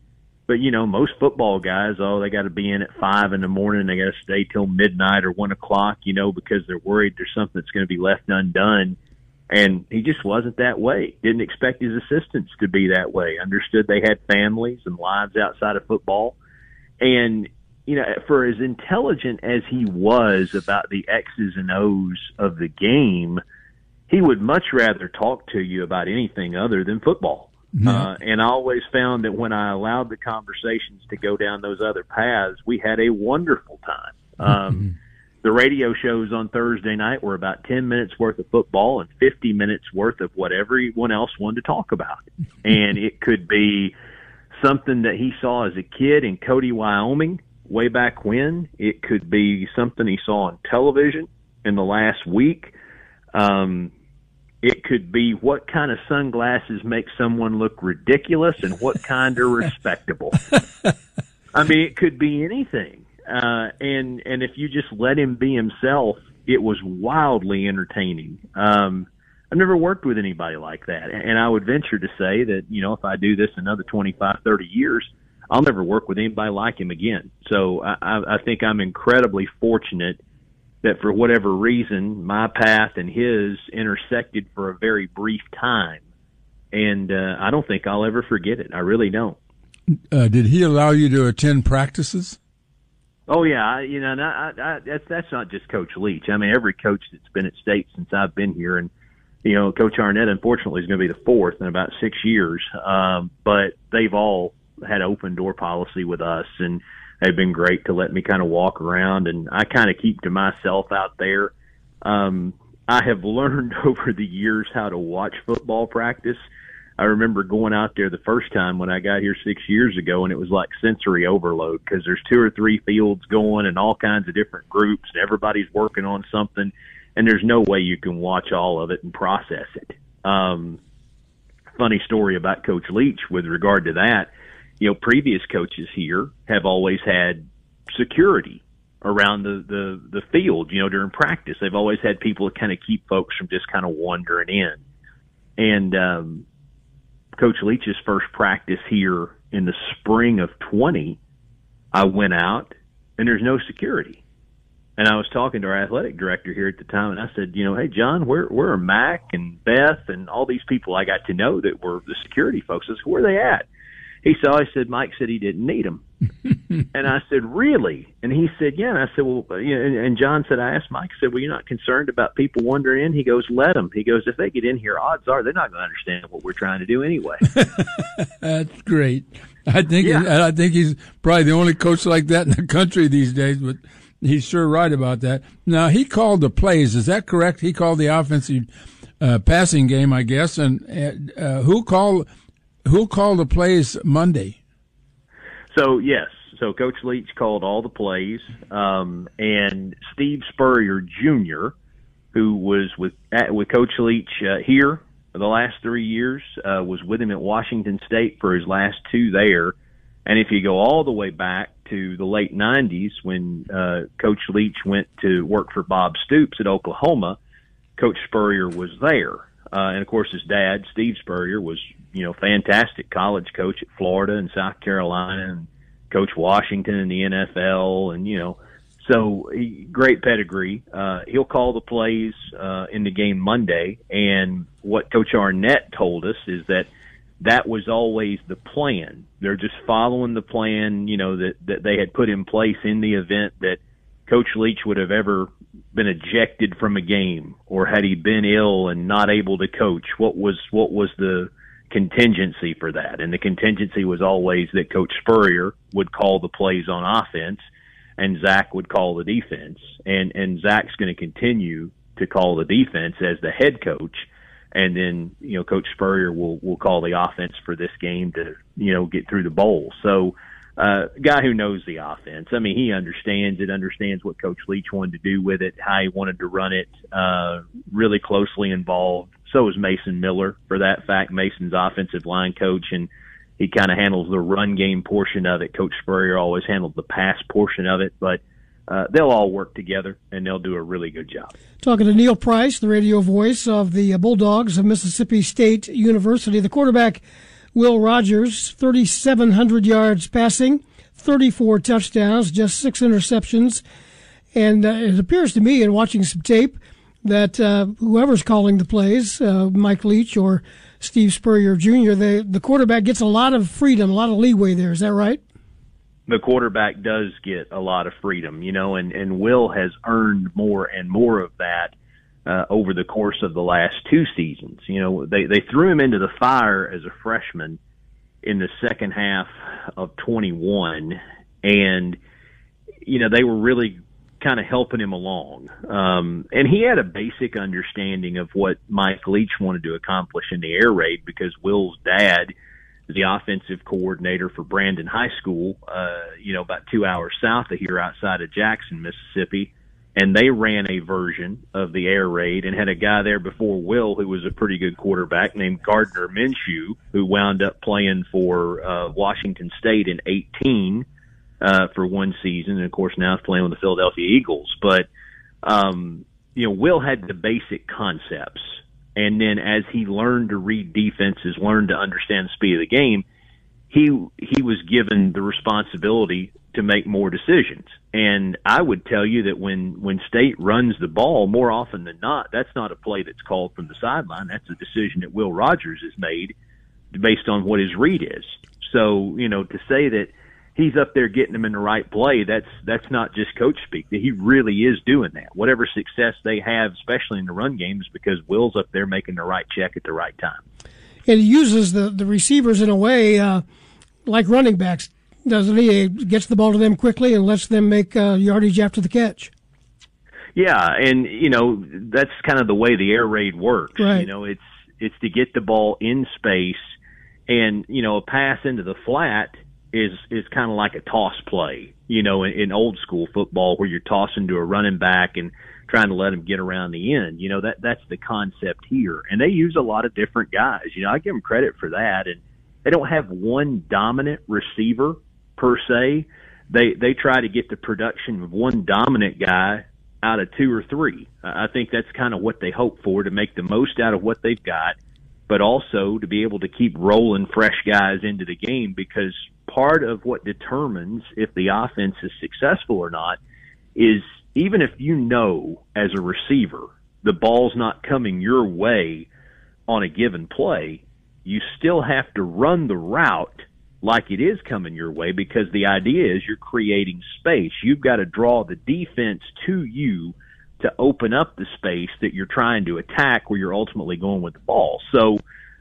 but you know, most football guys, oh, they got to be in at five in the morning. They got to stay till midnight or one o'clock, you know, because they're worried there's something that's going to be left undone and he just wasn't that way. Didn't expect his assistants to be that way. Understood they had families and lives outside of football. And, you know, for as intelligent as he was about the X's and O's of the game, he would much rather talk to you about anything other than football. Mm-hmm. Uh, and I always found that when I allowed the conversations to go down those other paths, we had a wonderful time. Um, mm-hmm the radio shows on Thursday night were about 10 minutes worth of football and 50 minutes worth of what everyone else wanted to talk about. and it could be something that he saw as a kid in Cody, Wyoming, way back when. It could be something he saw on television in the last week. Um, it could be what kind of sunglasses make someone look ridiculous and what kind are respectable. I mean, it could be anything uh, and and if you just let him be himself, it was wildly entertaining. Um, I've never worked with anybody like that, and I would venture to say that you know if I do this another twenty five, thirty years, I'll never work with anybody like him again. So I, I think I'm incredibly fortunate that for whatever reason my path and his intersected for a very brief time and uh, I don't think I'll ever forget it. I really don't. Uh, did he allow you to attend practices? Oh yeah, I, you know, and I, I, that's that's not just Coach Leach. I mean, every coach that's been at State since I've been here, and you know, Coach Arnett unfortunately is going to be the fourth in about six years. Um, but they've all had open door policy with us, and they've been great to let me kind of walk around, and I kind of keep to myself out there. Um, I have learned over the years how to watch football practice. I remember going out there the first time when I got here six years ago, and it was like sensory overload because there's two or three fields going and all kinds of different groups, and everybody's working on something, and there's no way you can watch all of it and process it. Um, funny story about Coach Leach with regard to that. You know, previous coaches here have always had security around the the the field. You know, during practice, they've always had people to kind of keep folks from just kind of wandering in. And um, Coach Leach's first practice here in the spring of 20, I went out and there's no security. And I was talking to our athletic director here at the time, and I said, you know, hey John, where where are Mac and Beth and all these people I got to know that were the security folks? I said, where are they at? He saw. He said, Mike said he didn't need them. and I said, really? And he said, yeah. And I said, well, you know, and, and John said, I asked Mike, I said, well, you're not concerned about people wandering in? He goes, let them. He goes, if they get in here, odds are they're not going to understand what we're trying to do anyway. That's great. I think Yeah. I think he's probably the only coach like that in the country these days. But he's sure right about that. Now he called the plays. Is that correct? He called the offensive uh, passing game, I guess. And uh, who called who called the plays Monday? So yes, so Coach Leach called all the plays, um, and Steve Spurrier Jr., who was with at, with Coach Leach uh, here for the last three years, uh, was with him at Washington State for his last two there. And if you go all the way back to the late '90s, when uh, Coach Leach went to work for Bob Stoops at Oklahoma, Coach Spurrier was there. Uh, and of course, his dad, Steve Spurrier, was you know fantastic college coach at Florida and South Carolina, and Coach Washington in the NFL, and you know, so he, great pedigree. Uh, he'll call the plays uh, in the game Monday, and what Coach Arnett told us is that that was always the plan. They're just following the plan, you know, that that they had put in place in the event that Coach Leach would have ever been ejected from a game or had he been ill and not able to coach what was what was the contingency for that and the contingency was always that coach Spurrier would call the plays on offense and Zach would call the defense and and Zach's going to continue to call the defense as the head coach and then you know coach Spurrier will will call the offense for this game to you know get through the bowl so uh, guy who knows the offense. I mean, he understands it, understands what Coach Leach wanted to do with it, how he wanted to run it, uh, really closely involved. So is Mason Miller for that fact. Mason's offensive line coach, and he kind of handles the run game portion of it. Coach Spurrier always handled the pass portion of it, but uh, they'll all work together and they'll do a really good job. Talking to Neil Price, the radio voice of the Bulldogs of Mississippi State University. The quarterback, Will Rogers, 3,700 yards passing, 34 touchdowns, just six interceptions. And uh, it appears to me, in watching some tape, that uh, whoever's calling the plays, uh, Mike Leach or Steve Spurrier Jr., they, the quarterback gets a lot of freedom, a lot of leeway there. Is that right? the quarterback does get a lot of freedom, you know, and, and Will has earned more and more of that uh, over the course of the last two seasons. You know, they, they threw him into the fire as a freshman in the second half of 21, and, you know, they were really kind of helping him along. Um, and he had a basic understanding of what Mike Leach wanted to accomplish in the air raid because Will's dad – the offensive coordinator for Brandon High School, uh, you know, about two hours south of here outside of Jackson, Mississippi. And they ran a version of the air raid and had a guy there before Will who was a pretty good quarterback named Gardner Minshew, who wound up playing for uh, Washington State in 18 uh, for one season. And of course, now he's playing with the Philadelphia Eagles. But, um, you know, Will had the basic concepts and then as he learned to read defenses, learned to understand the speed of the game, he he was given the responsibility to make more decisions. And I would tell you that when when State runs the ball, more often than not, that's not a play that's called from the sideline. That's a decision that Will Rogers has made based on what his read is. So you know to say that he's up there getting them in the right play, that's that's not just coach speak. That he really is doing that. Whatever success they have, especially in the run game, is because Will's up there making the right check at the right time. And he uses the the receivers in a way uh, like running backs doesn't he? He gets the ball to them quickly and lets them make uh, yardage after the catch. Yeah, and you know that's kind of the way the air raid works. Right. You know, it's it's to get the ball in space, and you know a pass into the flat is is kind of like a toss play. You know, in, in old school football where you're tossing to a running back and trying to let him get around the end. You know that that's the concept here, and they use a lot of different guys. You know, I give them credit for that, and they don't have one dominant receiver per se. They they try to get the production of one dominant guy out of two or three. I think that's kind of what they hope for to make the most out of what they've got, but also to be able to keep rolling fresh guys into the game because part of what determines if the offense is successful or not is even if you know as a receiver the ball's not coming your way on a given play, you still have to run the route like it is coming your way because the idea is you're creating space. You've got to draw the defense to you to open up the space that you're trying to attack where you're ultimately going with the ball. So,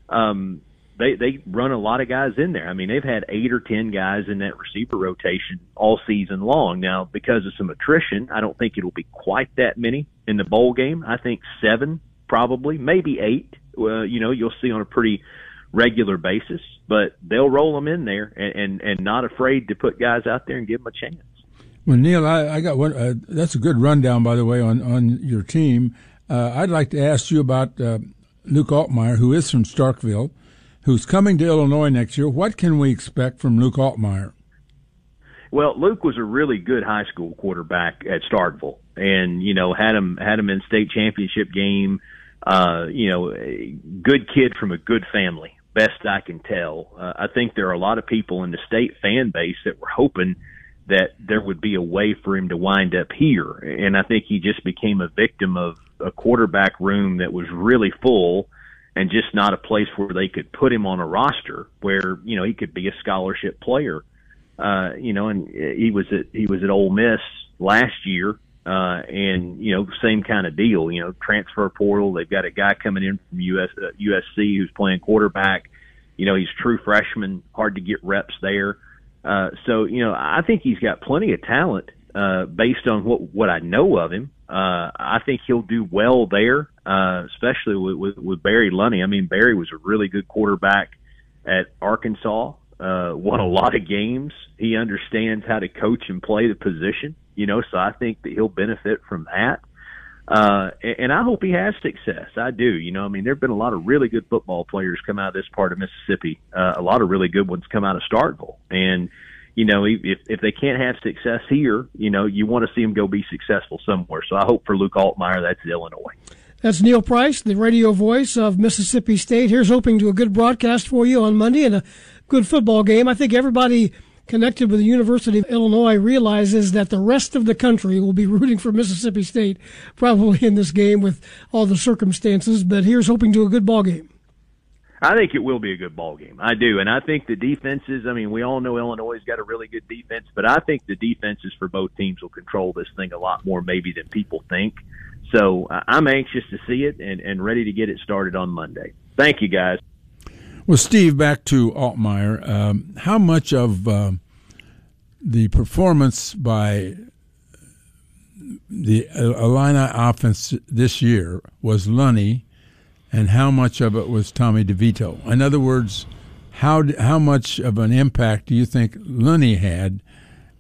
um, they, they run a lot of guys in there. I mean, they've had eight or ten guys in that receiver rotation all season long. Now, because of some attrition, I don't think it'll be quite that many in the bowl game. I think seven, probably, maybe eight. Uh, you know, you'll see on a pretty regular basis, but they'll roll them in there and, and, and not afraid to put guys out there and give them a chance. Well, Neil, I, I got one. Uh, that's a good rundown, by the way, on on your team. Uh, I'd like to ask you about uh, Luke Altmyer, who is from Starkville, who's coming to Illinois next year. What can we expect from Luke Altmyer? Well, Luke was a really good high school quarterback at Starkville, and you know had him had him in state championship game. Uh, you know, a good kid from a good family best I can tell. Uh, I think there are a lot of people in the state fan base that were hoping that there would be a way for him to wind up here. And I think he just became a victim of a quarterback room that was really full and just not a place where they could put him on a roster where, you know, he could be a scholarship player. Uh, you know, and he was at, he was at Ole Miss last year. Uh, and, you know, same kind of deal, you know, transfer portal. They've got a guy coming in from US, uh, USC who's playing quarterback. You know, he's true freshman, hard to get reps there. Uh, so, you know, I think he's got plenty of talent, uh, based on what, what I know of him. Uh, I think he'll do well there, uh, especially with, with, with Barry Lunney. I mean, Barry was a really good quarterback at Arkansas, uh, won a lot of games. He understands how to coach and play the position you know, so I think that he'll benefit from that. Uh, and I hope he has success. I do. You know, I mean, there have been a lot of really good football players come out of this part of Mississippi. Uh, a lot of really good ones come out of Starkville. And, you know, if, if they can't have success here, you know, you want to see them go be successful somewhere. So I hope for Luke Altmyer, that's Illinois. That's Neil Price, the radio voice of Mississippi State. Here's hoping to a good broadcast for you on Monday and a good football game. I think everybody connected with the University of Illinois realizes that the rest of the country will be rooting for Mississippi State probably in this game with all the circumstances. But here's hoping to a good ball game. I think it will be a good ball game. I do, and I think the defenses. I mean, we all know Illinois has got a really good defense, but I think the defenses for both teams will control this thing a lot more, maybe than people think. So I'm anxious to see it and, and ready to get it started on Monday. Thank you, guys. Well, Steve, back to Altmyer. Um, how much of uh, the performance by the Illini offense this year was Lunney, and how much of it was Tommy DeVito? In other words, how how much of an impact do you think Lunney had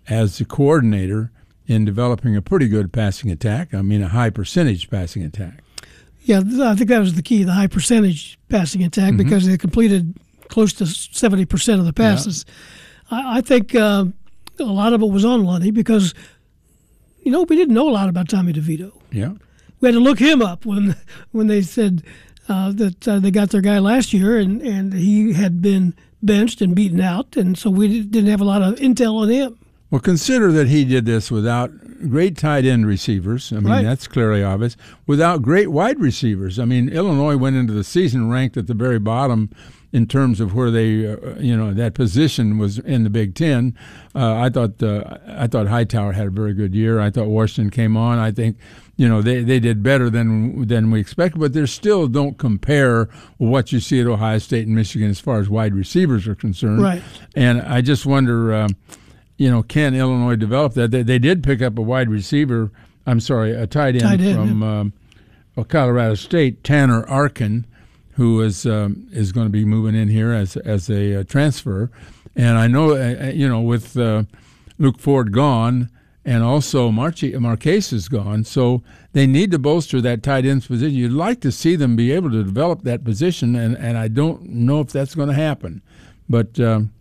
as the coordinator in developing a pretty good passing attack? I mean, a high percentage passing attack. Yeah, I think that was the key, the high percentage passing attack, mm-hmm. because they completed close to 70% of the passes. Yeah. I, I, think uh, a lot of it was on Lunney because, you know, we didn't know a lot about Tommy DeVito. Yeah. We had to look him up when when they said uh, that uh, they got their guy last year, and, and he had been benched and beaten out, and so we didn't have a lot of intel on him. Well, consider that he did this without great tight end receivers. I mean, Right. that's clearly obvious. Without great wide receivers. I mean, Illinois went into the season ranked at the very bottom in terms of where they, uh, you know, that position was in the Big Ten. Uh, I thought uh, I thought Hightower had a very good year. I thought Washington came on. I think, you know, they, they did better than than we expected, but they still don't compare what you see at Ohio State and Michigan as far as wide receivers are concerned. Right. And I just wonder. Um, you know, can Illinois develop that? They, they did pick up a wide receiver. I'm sorry, a tight end Tight from um, Colorado State, Tanner Arkin, who is um, is going to be moving in here as as a uh, transfer. And I know, uh, uh, you know, with uh, Luke Ford gone and also Marchi, Marquez is gone, so they need to bolster that tight end position. You'd like to see them be able to develop that position, and, and I don't know if that's going to happen. But um,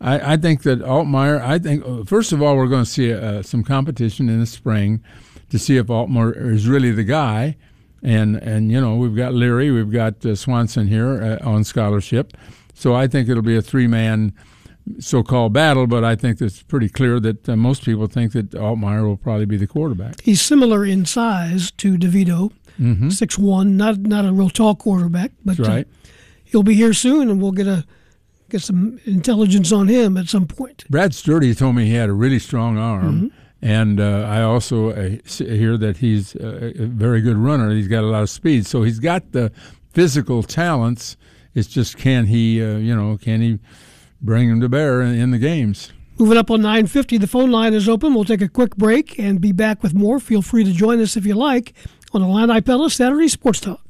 I, I think that Altmyer. I think uh, first of all we're going to see uh, some competition in the spring to see if Altmyer is really the guy, and and you know we've got Leary, we've got uh, Swanson here uh, on scholarship, so I think it'll be a three man so-called battle. But I think it's pretty clear that uh, most people think that Altmyer will probably be the quarterback. He's similar in size to DeVito, Mhm. six one, not not a real tall quarterback, but That's right. uh, he'll be here soon, and we'll get a get some intelligence on him at some point. Brad Sturdy told me he had a really strong arm, and uh, I also uh, hear that he's uh, a very good runner. He's got a lot of speed, so he's got the physical talents. It's just can he, uh, you know, can he bring them to bear in, in the games? Moving up on 950, the phone line is open. We'll take a quick break and be back with more. Feel free to join us if you like on the Illini Pella Saturday Sports Talk.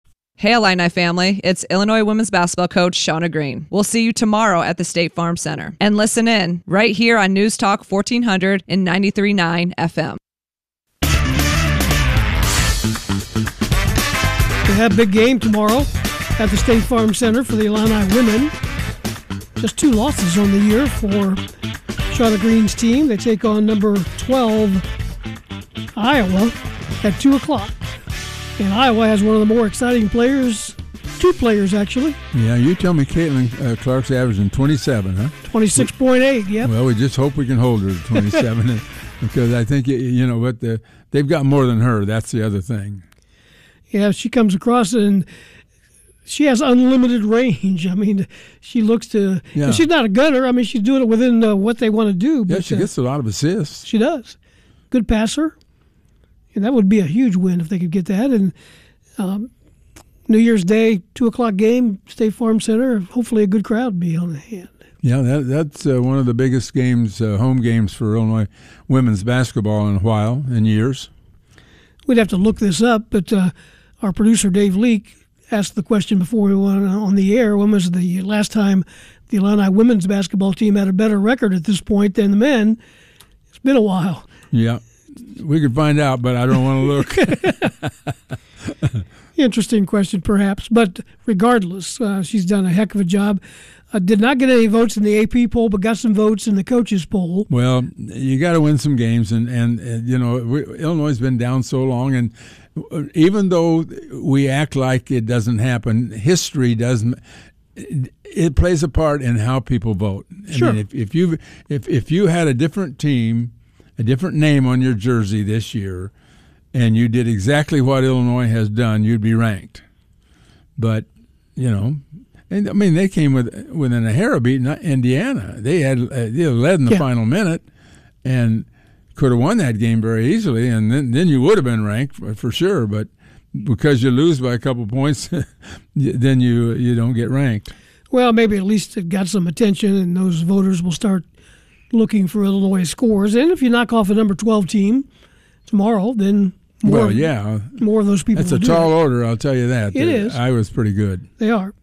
Hey, Illini family, it's Illinois women's basketball coach Shauna Green. We'll see you tomorrow at the State Farm Center. And listen in right here on News Talk 1400 and 93.9 FM. We have a big game tomorrow at the State Farm Center for the Illini women. Just two losses on the year for Shauna Green's team. They take on number 12 Iowa at 2 o'clock. And Iowa has one of the more exciting players, two players actually, Yeah, you tell me Caitlin uh, Clark's averaging 27, huh? 26.8. yeah. Well, we just hope we can hold her to 27 because I think, you know, what the they've got more than her. That's the other thing. Yeah, she comes across and she has unlimited range. I mean, she looks to. Yeah. she's not a gunner. I mean, she's doing it within uh, what they want to do. Yeah, but, she uh, gets a lot of assists. She does. Good passer. And that would be a huge win if they could get that. And um, New Year's Day, 2 o'clock game, State Farm Center. Hopefully a good crowd be on hand. Yeah, that, that's uh, one of the biggest games, uh, home games for Illinois women's basketball in a while, in years. We'd have to look this up, but uh, our producer, Dave Leake, asked the question before we went on the air when was the last time the Illinois women's basketball team had a better record at this point than the men? It's been a while. Yeah, we could find out, but I don't want to look. Interesting question, perhaps. But regardless, uh, she's done a heck of a job. Uh, did not get any votes in the AP poll, but got some votes in the coaches poll. well, you got to win some games, and and, and you know we, Illinois has been down so long, and even though we act like it doesn't happen, history doesn't. It, it plays a part in how people vote. I Sure. mean, if, if you if if you had a different team, a different name on your jersey this year, and you did exactly what Illinois has done, you'd be ranked. But you know, and I mean, they came with within a hair of beating Indiana. They had uh, they led in the Yeah. final minute, and could have won that game very easily, and then then you would have been ranked for, for sure. But because you lose by a couple points, then you you don't get ranked. Well, maybe at least it got some attention, and those voters will start looking for Illinois scores. And if you knock off a number 12 team tomorrow, then more, well, yeah, more of those people that's will a tall order. I'll tell you that. It Uh, is. I was pretty good. They are.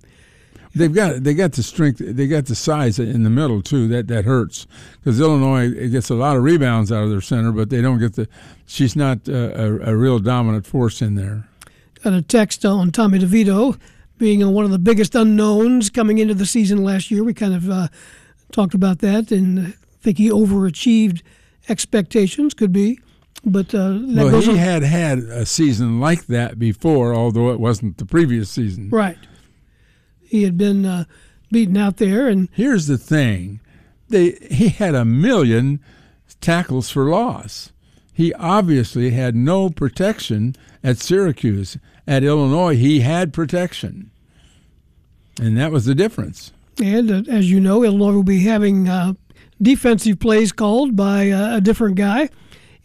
They've got they got the strength, they got the size in the middle too. That that hurts because Illinois gets a lot of rebounds out of their center, but they don't get the. She's not a, a, a real dominant force in there. Got a text on Tommy DeVito being one of the biggest unknowns coming into the season last year. We kind of uh, talked about that, and think he overachieved expectations. Could be. But uh, well, he on. had had a season like that before, although it wasn't the previous season. Right. He had been uh, beaten out there, and here's the thing: they he had a million tackles for loss. He obviously had no protection at Syracuse. At Illinois, he had protection, and that was the difference. And uh, as you know, Illinois will be having uh, defensive plays called by uh, a different guy.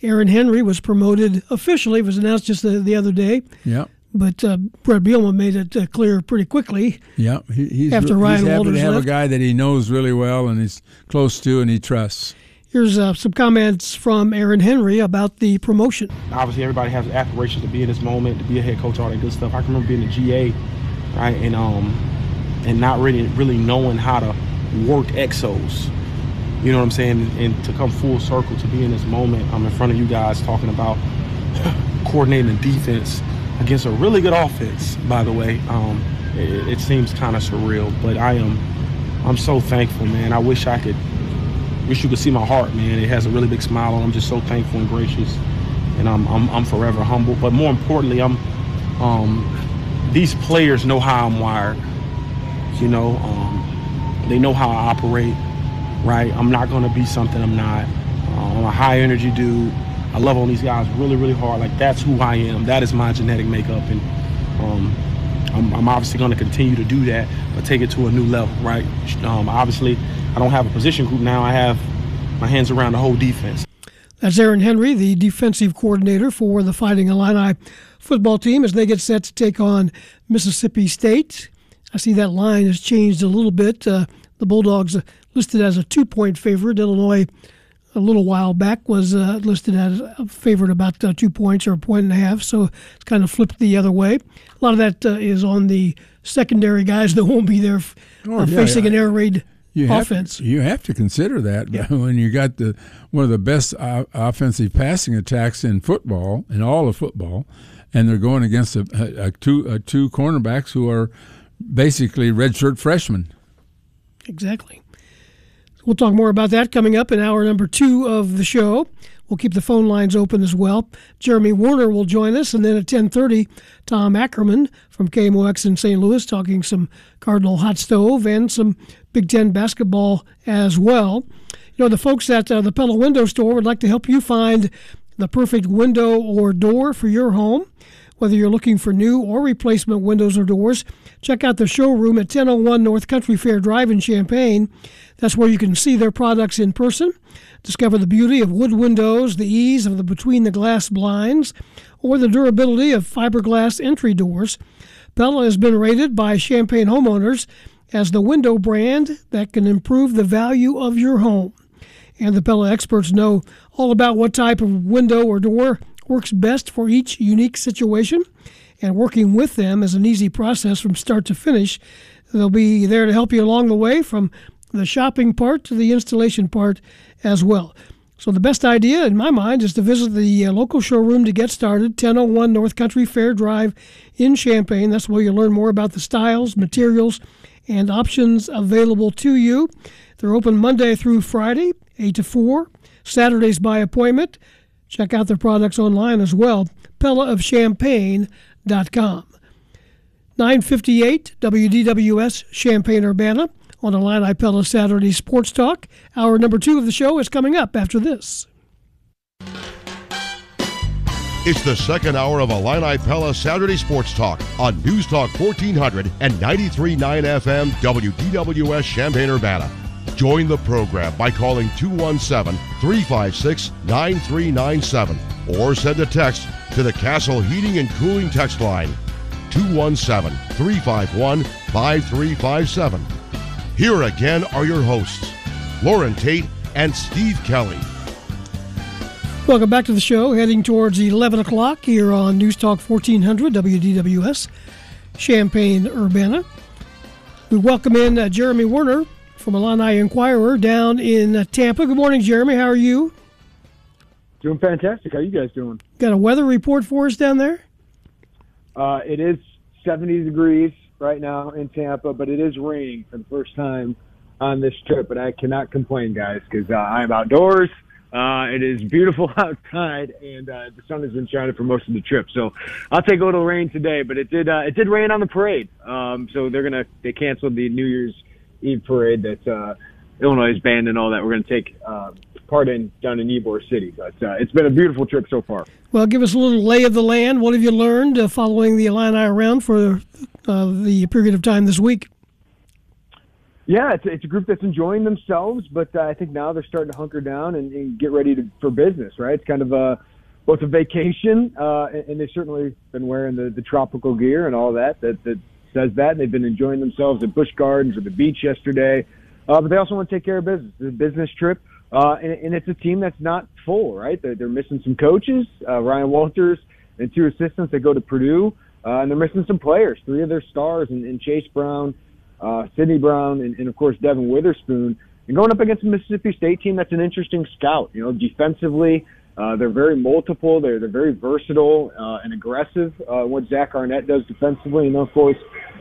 Aaron Henry was promoted officially. It was announced just the, the other day. Yeah. But uh, Bret Bielema made it uh, clear pretty quickly. Yeah, he, he's after Ryan he's happy Walters to have left. a guy that he knows really well and he's close to and he trusts. Here's uh, some comments from Aaron Henry about the promotion. Obviously, everybody has aspirations to be in this moment, to be a head coach, all that good stuff. I can remember being a GA, right, and um, and not really really knowing how to work exos. You know what I'm saying? And to come full circle to be in this moment, I'm in front of you guys talking about coordinating defense against a really good offense. By the way, um, it, it seems kind of surreal, but I am I'm so thankful, man. I wish I could wish you could see my heart, man. It has a really big smile on. I'm just so thankful and gracious, and I'm I'm, I'm forever humble. But more importantly, I'm um, these players know how I'm wired. You know, um, they know how I operate right? I'm not to be something I'm not. Uh, I'm a high energy dude. I love on these guys really, really hard. Like that's who I am. That is my genetic makeup, and um, I'm, I'm, obviously to continue to do that, but take it to a new level, right? Um, obviously, I don't have a position group now. I have my hands around the whole defense. That's Aaron Henry, the defensive coordinator for the Fighting Illini football team, as they get set to take on Mississippi State. I see that line has changed a little bit. Uh, the Bulldogs listed as a two point favorite. Illinois, a little while back, was uh, listed as a favorite about uh, two points or a point and a half. So it's kind of flipped the other way. A lot of that uh, is on the secondary guys that won't be there Oh, uh, yeah, facing yeah. an air raid You have, offense. you have to consider that when you got the one of the best uh, offensive passing attacks in football, in all of football, and they're going against a, a, a two a two cornerbacks who are basically redshirt freshmen. Exactly. We'll talk more about that coming up in hour number two of the show. We'll keep the phone lines open as well. Jeremy Werner will join us, and then at 10:30, Tom Ackerman from KMOX in St. Louis talking some Cardinal hot stove and some Big Ten basketball as well. You know, the folks at uh, the Pella Window Store would like to help you find the perfect window or door for your home. Whether you're looking for new or replacement windows or doors, check out the showroom at 1001 North Country Fair Drive in Champaign. That's where you can see their products in person, discover the beauty of wood windows, the ease of the between the glass blinds, or the durability of fiberglass entry doors. Pella has been rated by Champaign homeowners as the window brand that can improve the value of your home. And the Pella experts know all about what type of window or door works best for each unique situation. And working with them is an easy process from start to finish. They'll be there to help you along the way from the shopping part to the installation part as well. So the best idea in my mind is to visit the uh, local showroom to get started, 1001 North Country Fair Drive in Champaign. That's where you'll learn more about the styles, materials, and options available to you. They're open Monday through Friday, 8 to 4, Saturdays by appointment. Check out their products online as well, pellaofchampaign.com. 958 WDWS Champaign Urbana on Illini Pella Saturday Sports Talk. Hour number two of the show is coming up after this. It's the second hour of Illini Pella Saturday Sports Talk on News Talk 1400 and 93.9 FM WDWS Champaign Urbana. Join the program by calling 217 356 9397 or send a text to the Castle Heating and Cooling text line 217 351 5357. Here again are your hosts, Lauren Tate and Steve Kelly. Welcome back to the show. Heading towards 11 o'clock here on News Talk 1400 WDWS, Champaign Urbana. We welcome in uh, Jeremy Werner from Illini Inquirer down in Tampa. Good morning, Jeremy. How are you? Doing fantastic. How you guys doing? Got a weather report for us down there? Uh, it is 70 degrees right now in Tampa, but it is raining for the first time on this trip. But I cannot complain, guys, because uh, I'm outdoors. Uh, it is beautiful outside, and uh, the sun has been shining for most of the trip. So I'll take a little rain today, but it did uh, it did rain on the parade. Um, so they're gonna they canceled the New Year's Eve parade that uh, Illinois band and all that. We're gonna take uh, part in down in Ybor City, but uh, it's been a beautiful trip so far. Well, give us a little lay of the land. What have you learned uh, following the Illini around for uh, the period of time this week? Yeah, it's, it's a group that's enjoying themselves, but uh, I think now they're starting to hunker down and, and get ready to, for business. Right? It's kind of a both a vacation, uh, and, and they've certainly been wearing the, the tropical gear and all that that that says that. They've been enjoying themselves at Busch Gardens or the beach yesterday, uh, but they also want to take care of business. It's a business trip, uh, and, and it's a team that's not full. Right? They're, they're missing some coaches, uh, Ryan Walters and two assistants that go to Purdue, uh, and they're missing some players. Three of their stars, and, and Chase Brown uh, Sidney Brown, and, and of course Devon Witherspoon, and going up against a Mississippi State team that's an interesting scout. You know, defensively, uh, they're very multiple. They're they're very versatile uh, and aggressive. Uh, what Zach Arnett does defensively, and of course,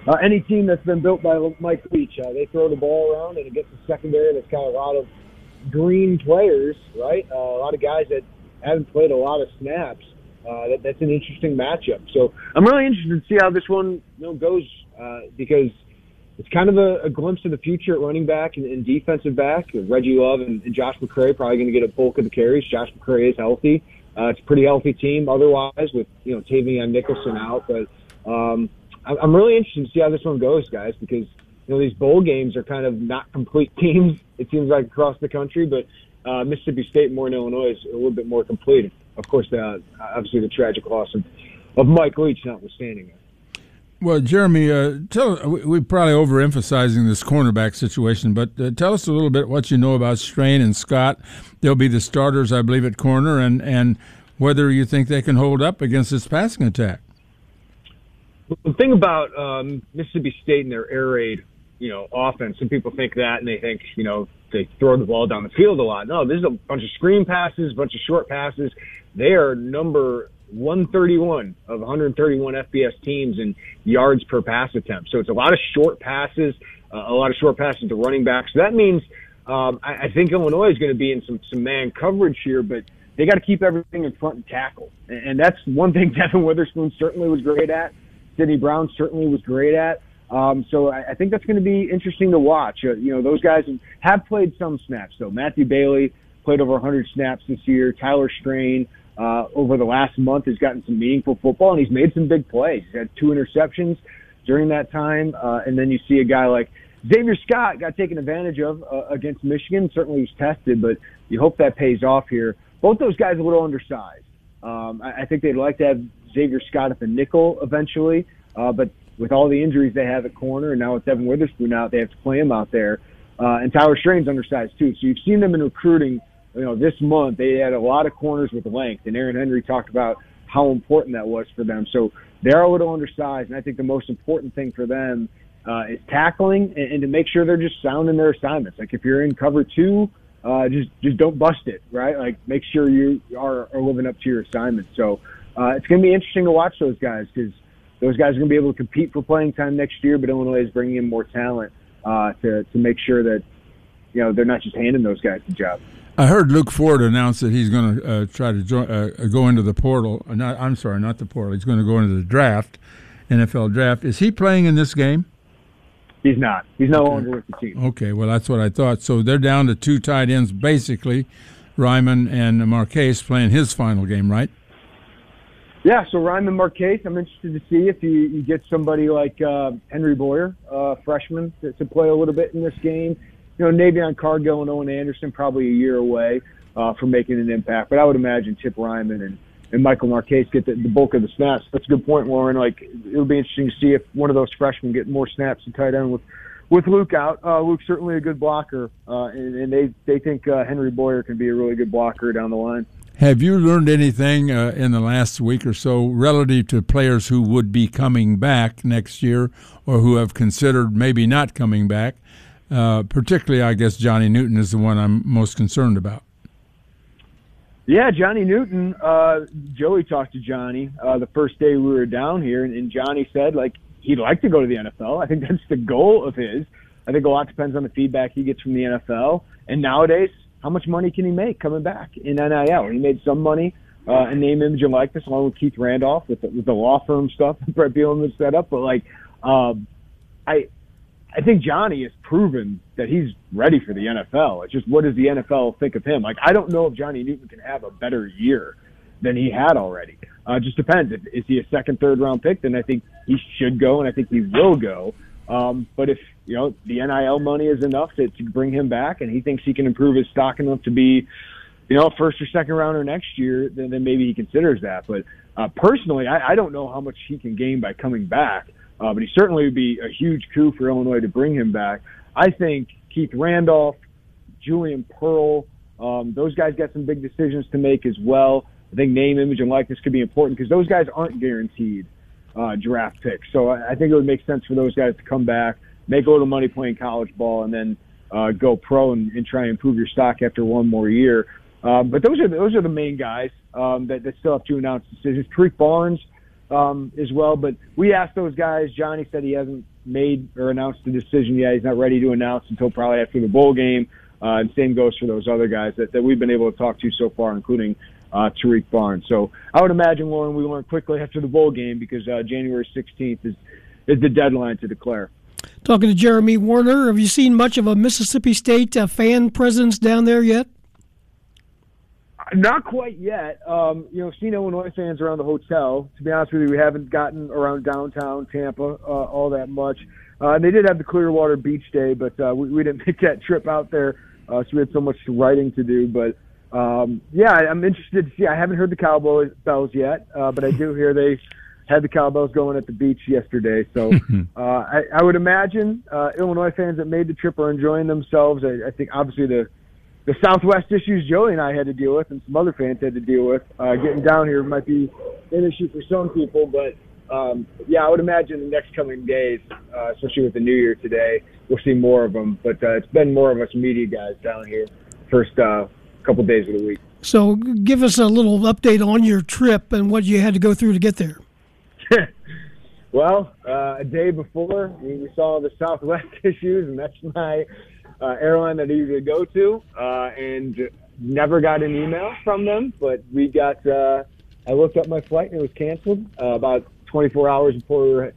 uh, any team that's been built by Mike Leach, uh, they throw the ball around and against a secondary that's got a lot of green players, right? Uh, a lot of guys that haven't played a lot of snaps. Uh, that, that's an interesting matchup. So I'm really interested to see how this one you know, goes uh, because it's kind of a, a glimpse of the future at running back and, and defensive back. Reggie Love and, and Josh McCray probably going to get a bulk of the carries. Josh McCray is healthy. Uh, it's a pretty healthy team otherwise with, you know, Tavion Nicholson out. But um, I'm really interested to see how this one goes, guys, because, you know, these bowl games are kind of not complete teams, it seems like, across the country. But uh, Mississippi State and Moore, Illinois is a little bit more complete. Of course, uh, obviously the tragic loss of, of Mike Leach notwithstanding. Well, Jeremy, uh, tell we, are probably overemphasizing this cornerback situation, but uh, tell us a little bit what you know about Strain and Scott. They'll be the starters, I believe, at corner, and and whether you think they can hold up against this passing attack. The thing about um, Mississippi State and their air raid, you know, offense, some people think that, and they think, you know, they throw the ball down the field a lot. No, this is a bunch of screen passes, a bunch of short passes. They are number 131 of 131 FBS teams in yards per pass attempt. So it's a lot of short passes, uh, a lot of short passes to running backs. So that means um, I, I think Illinois is going to be in some some man coverage here, but they got to keep everything in front and tackle. And, and that's one thing Devon Witherspoon certainly was great at. Sidney Brown certainly was great at. Um, so I, I think that's going to be interesting to watch. Uh, you know, those guys have played some snaps. So Matthew Bailey played over 100 snaps this year. Tyler Strain uh, over the last month has gotten some meaningful football and he's made some big plays. He's had two interceptions during that time. Uh, and then you see a guy like Xavier Scott got taken advantage of uh, against Michigan. Certainly was tested, but you hope that pays off here. Both those guys a little undersized. Um, I, I think they'd like to have Xavier Scott at the nickel eventually, uh, but with all the injuries they have at corner, and now with Devon Witherspoon out, they have to play him out there. Uh, and Tyler Strain's undersized too. So you've seen them in recruiting you know, this month they had a lot of corners with length, and Aaron Henry talked about how important that was for them. So they're a little undersized, and I think the most important thing for them uh, is tackling and, and to make sure they're just sound in their assignments. Like if you're in cover two, uh, just just don't bust it, right? Like make sure you are, are living up to your assignment. So uh, it's going to be interesting to watch those guys because those guys are going to be able to compete for playing time next year. But Illinois is bringing in more talent uh, to to make sure that you know they're not just handing those guys the job. I heard Luke Ford announce that he's going to uh, try to join, uh, go into the portal. Uh, not, I'm sorry, not the portal. He's going to go into the draft, NFL draft. Is he playing in this game? He's not. He's no longer with the team. Okay, well that's what I thought. So they're down to two tight ends basically, Reiman and Marchese playing his final game, right? Yeah. So Reiman Marchese, I'm interested to see if you, you get somebody like uh, Henry Boyer, uh, freshman, to, to play a little bit in this game you know, Navion Cargill and Owen Anderson probably a year away uh, from making an impact. But I would imagine Tip Reiman and, and Michael Marchese get the, the bulk of the snaps. That's a good point, Lauren. Like it'll be interesting to see if one of those freshmen get more snaps to tight end with with Luke out, uh, Luke's certainly a good blocker, uh, and, and they they think uh, Henry Boyer can be a really good blocker down the line. Have you learned anything uh, in the last week or so relative to players who would be coming back next year or who have considered maybe not coming back? Uh, particularly, I guess Johnny Newton is the one I'm most concerned about. Yeah, Johnny Newton. Uh, Joey talked to Johnny uh, the first day we were down here, and, and Johnny said like he'd like to go to the NFL. I think that's the goal of his. I think a lot depends on the feedback he gets from the NFL. And nowadays, how much money can he make coming back in NIL? He made some money uh, in name, image, and likeness, along with Keith Randolph with the, with the law firm stuff that Bret Bielema set up. But like, um, I I think Johnny has proven that he's ready for the NFL. It's just what does the NFL think of him? Like, I don't know if Johnny Newton can have a better year than he had already. Uh, just depends. If, is he a second, third round pick? Then I think he should go, and I think he will go. Um, but if you know the NIL money is enough to, to bring him back, and he thinks he can improve his stock enough to be, you know, first or second rounder next year, then, then maybe he considers that. But uh, personally, I, I don't know how much he can gain by coming back. Uh, but he certainly would be a huge coup for Illinois to bring him back. I think Keith Randolph, Julian Pearl, um, those guys got some big decisions to make as well. I think name, image, and likeness could be important because those guys aren't guaranteed uh, draft picks. So I, I think it would make sense for those guys to come back, make a little money playing college ball, and then uh, go pro and, and try and improve your stock after one more year. Um, but those are those are the main guys um, that, that still have to announce decisions. Tarique Barnes um, as well. But we asked those guys. Johnny said he hasn't made or announced the decision yet. He's not ready to announce until probably after the bowl game. Uh, and same goes for those other guys that, that we've been able to talk to so far, including uh, Tarique Barnes. So I would imagine, Loren, we learn quickly after the bowl game because uh, January 16th is is the deadline to declare. Talking to Jeremy Werner, have you seen much of a Mississippi State uh, fan presence down there yet? Not quite yet. Um, you know, seen Illinois fans around the hotel. To be honest with you, we haven't gotten around downtown Tampa uh, all that much. Uh, and they did have the Clearwater Beach Day, but uh, we, we didn't make that trip out there, uh, so we had so much writing to do. But um, yeah, I, I'm interested to see. I haven't heard the cowboy bells yet, uh, but I do hear they had the cowbells going at the beach yesterday. So uh, I, I would imagine uh, Illinois fans that made the trip are enjoying themselves. I, I think obviously the the Southwest issues Joey and I had to deal with, and some other fans had to deal with. Uh, getting down here might be an issue for some people, but um, yeah, I would imagine the next coming days, uh, especially with the New Year today, we'll see more of them. But uh, it's been more of us media guys down here first uh, couple days of the week. So, give us a little update on your trip and what you had to go through to get there. well, uh, a day before, we, we saw the Southwest issues, and that's my uh, airline that I usually go to, uh, and never got an email from them. But we got, uh, I looked up my flight and it was canceled uh, about 24 hours before we were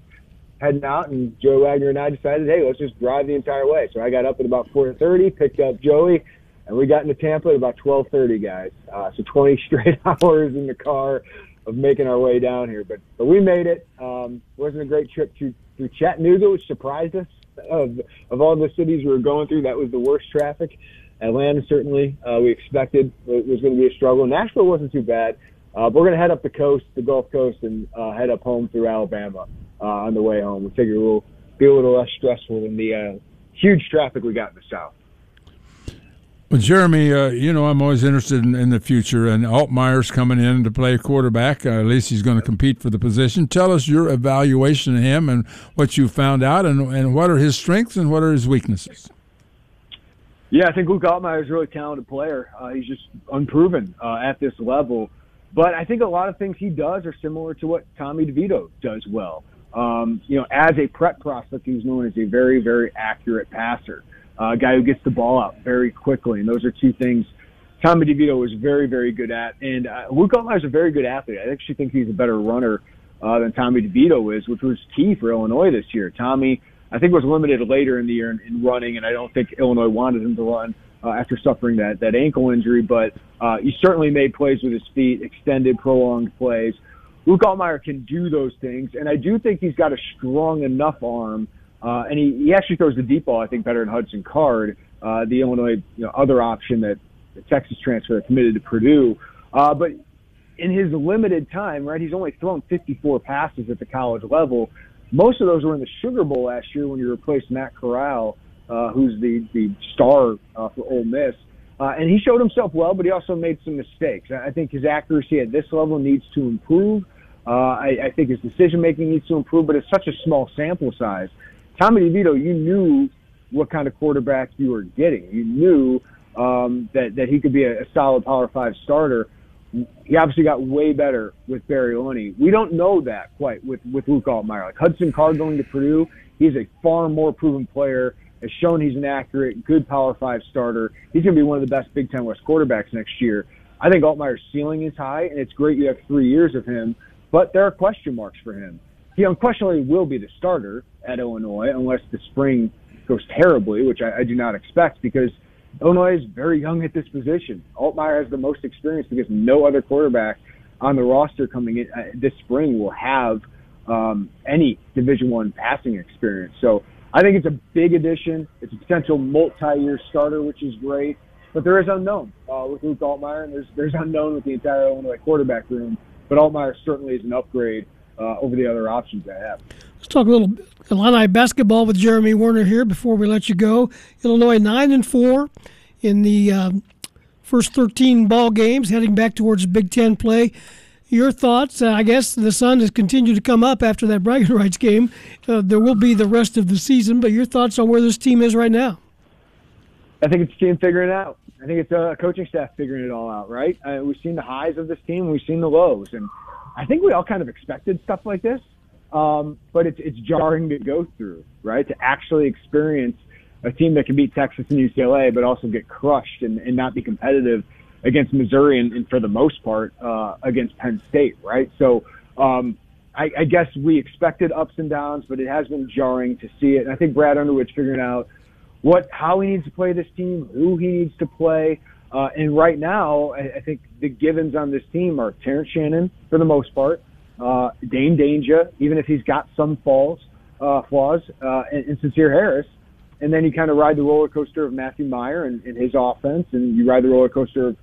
heading out. And Joe Wagner and I decided, hey, let's just drive the entire way. So I got up at about 4:30, picked up Joey, and we got into Tampa at about 12:30, guys. Uh, so 20 straight hours in the car of making our way down here. But but we made it. Um, wasn't a great trip to through Chattanooga, which surprised us of of all the cities we were going through, that was the worst traffic. Atlanta certainly uh, we expected it was going to be a struggle. Nashville wasn't too bad. Uh, we're going to head up the coast, the Gulf Coast, and uh, head up home through Alabama uh, on the way home. We figure we'll be a little less stressful than the uh, huge traffic we got in the south. Well, Jeremy, uh, you know I'm always interested in, in, the future, and Altmyer's coming in to play quarterback. Uh, at least he's going to compete for the position. Tell us your evaluation of him and what you found out, and, and what are his strengths and what are his weaknesses. Yeah, I think Luke Altmyer is a really talented player. Uh, he's just unproven uh, at this level, but I think a lot of things he does are similar to what Tommy DeVito does well. Um, you know, as a prep prospect, he's known as a very, very accurate passer uh, a guy who gets the ball out very quickly. And those are two things Tommy DeVito was very, very good at. And uh, Luke Altmyer is a very good athlete. I actually think he's a better runner uh, than Tommy DeVito is, which was key for Illinois this year. Tommy, I think, was limited later in the year in, in running, and I don't think Illinois wanted him to run uh, after suffering that, that ankle injury. But uh, he certainly made plays with his feet, extended, prolonged plays. Luke Altmyer can do those things, and I do think he's got a strong enough arm – uh, and he, he actually throws the deep ball, I think, better than Hudson Card, uh, the Illinois you know, other option that the Texas transfer committed to Purdue. Uh, but in his limited time, right, he's only thrown 54 passes at the college level. Most of those were in the Sugar Bowl last year when you replaced Matt Corral, uh, who's the the star uh, for Ole Miss. Uh, and he showed himself well, but he also made some mistakes. I think his accuracy at this level needs to improve. Uh, I, I think his decision making needs to improve, but it's such a small sample size. Tommy DeVito, you knew what kind of quarterback you were getting. You knew um, that that he could be a, a solid Power Five starter. He obviously got way better with Barry Lunney. We don't know that quite with with Luke Altmyer. Like Hudson Card going to Purdue, he's a far more proven player. Has shown he's an accurate, good Power Five starter. He's going to be one of the best Big Ten West quarterbacks next year. I think Altmyer's ceiling is high, and it's great you have three years of him. But there are question marks for him. He unquestionably will be the starter at Illinois unless the spring goes terribly, which I, I do not expect because Illinois is very young at this position. Altmyer has the most experience because no other quarterback on the roster coming in uh, this spring will have um, any Division One passing experience. So I think it's a big addition. It's a potential multi-year starter, which is great. But there is unknown uh, with Luke Altmyer, and there's there's unknown with the entire Illinois quarterback room. But Altmyer certainly is an upgrade uh, over the other options I have. Let's talk a little Illini basketball with Jeremy Werner here before we let you go. Illinois nine and four in the um, first 13 ball games, heading back towards Big Ten play. Your thoughts? Uh, I guess the sun has continued to come up after that bragging rights game. Uh, there will be the rest of the season, but your thoughts on where this team is right now? I think it's a team figuring it out. I think it's a coaching staff figuring it all out, right? Uh, we've seen the highs of this team, we've seen the lows, and I think we all kind of expected stuff like this. Um, but it's it's jarring to go through, right? To actually experience a team that can beat Texas and UCLA, but also get crushed and, and not be competitive against Missouri and, and for the most part uh, against Penn State, right? So um, I, I guess we expected ups and downs, but it has been jarring to see it. And I think Brad Underwood's figuring out what how he needs to play this team, who he needs to play. Uh, and right now, I, I think the givens on this team are Terrence Shannon for the most part, uh, Dain Dainja, even if he's got some falls, uh, flaws, uh, and, and Sencire Harris. And then you kind of ride the roller coaster of Matthew Mayer and, and his offense, and you ride the roller coaster of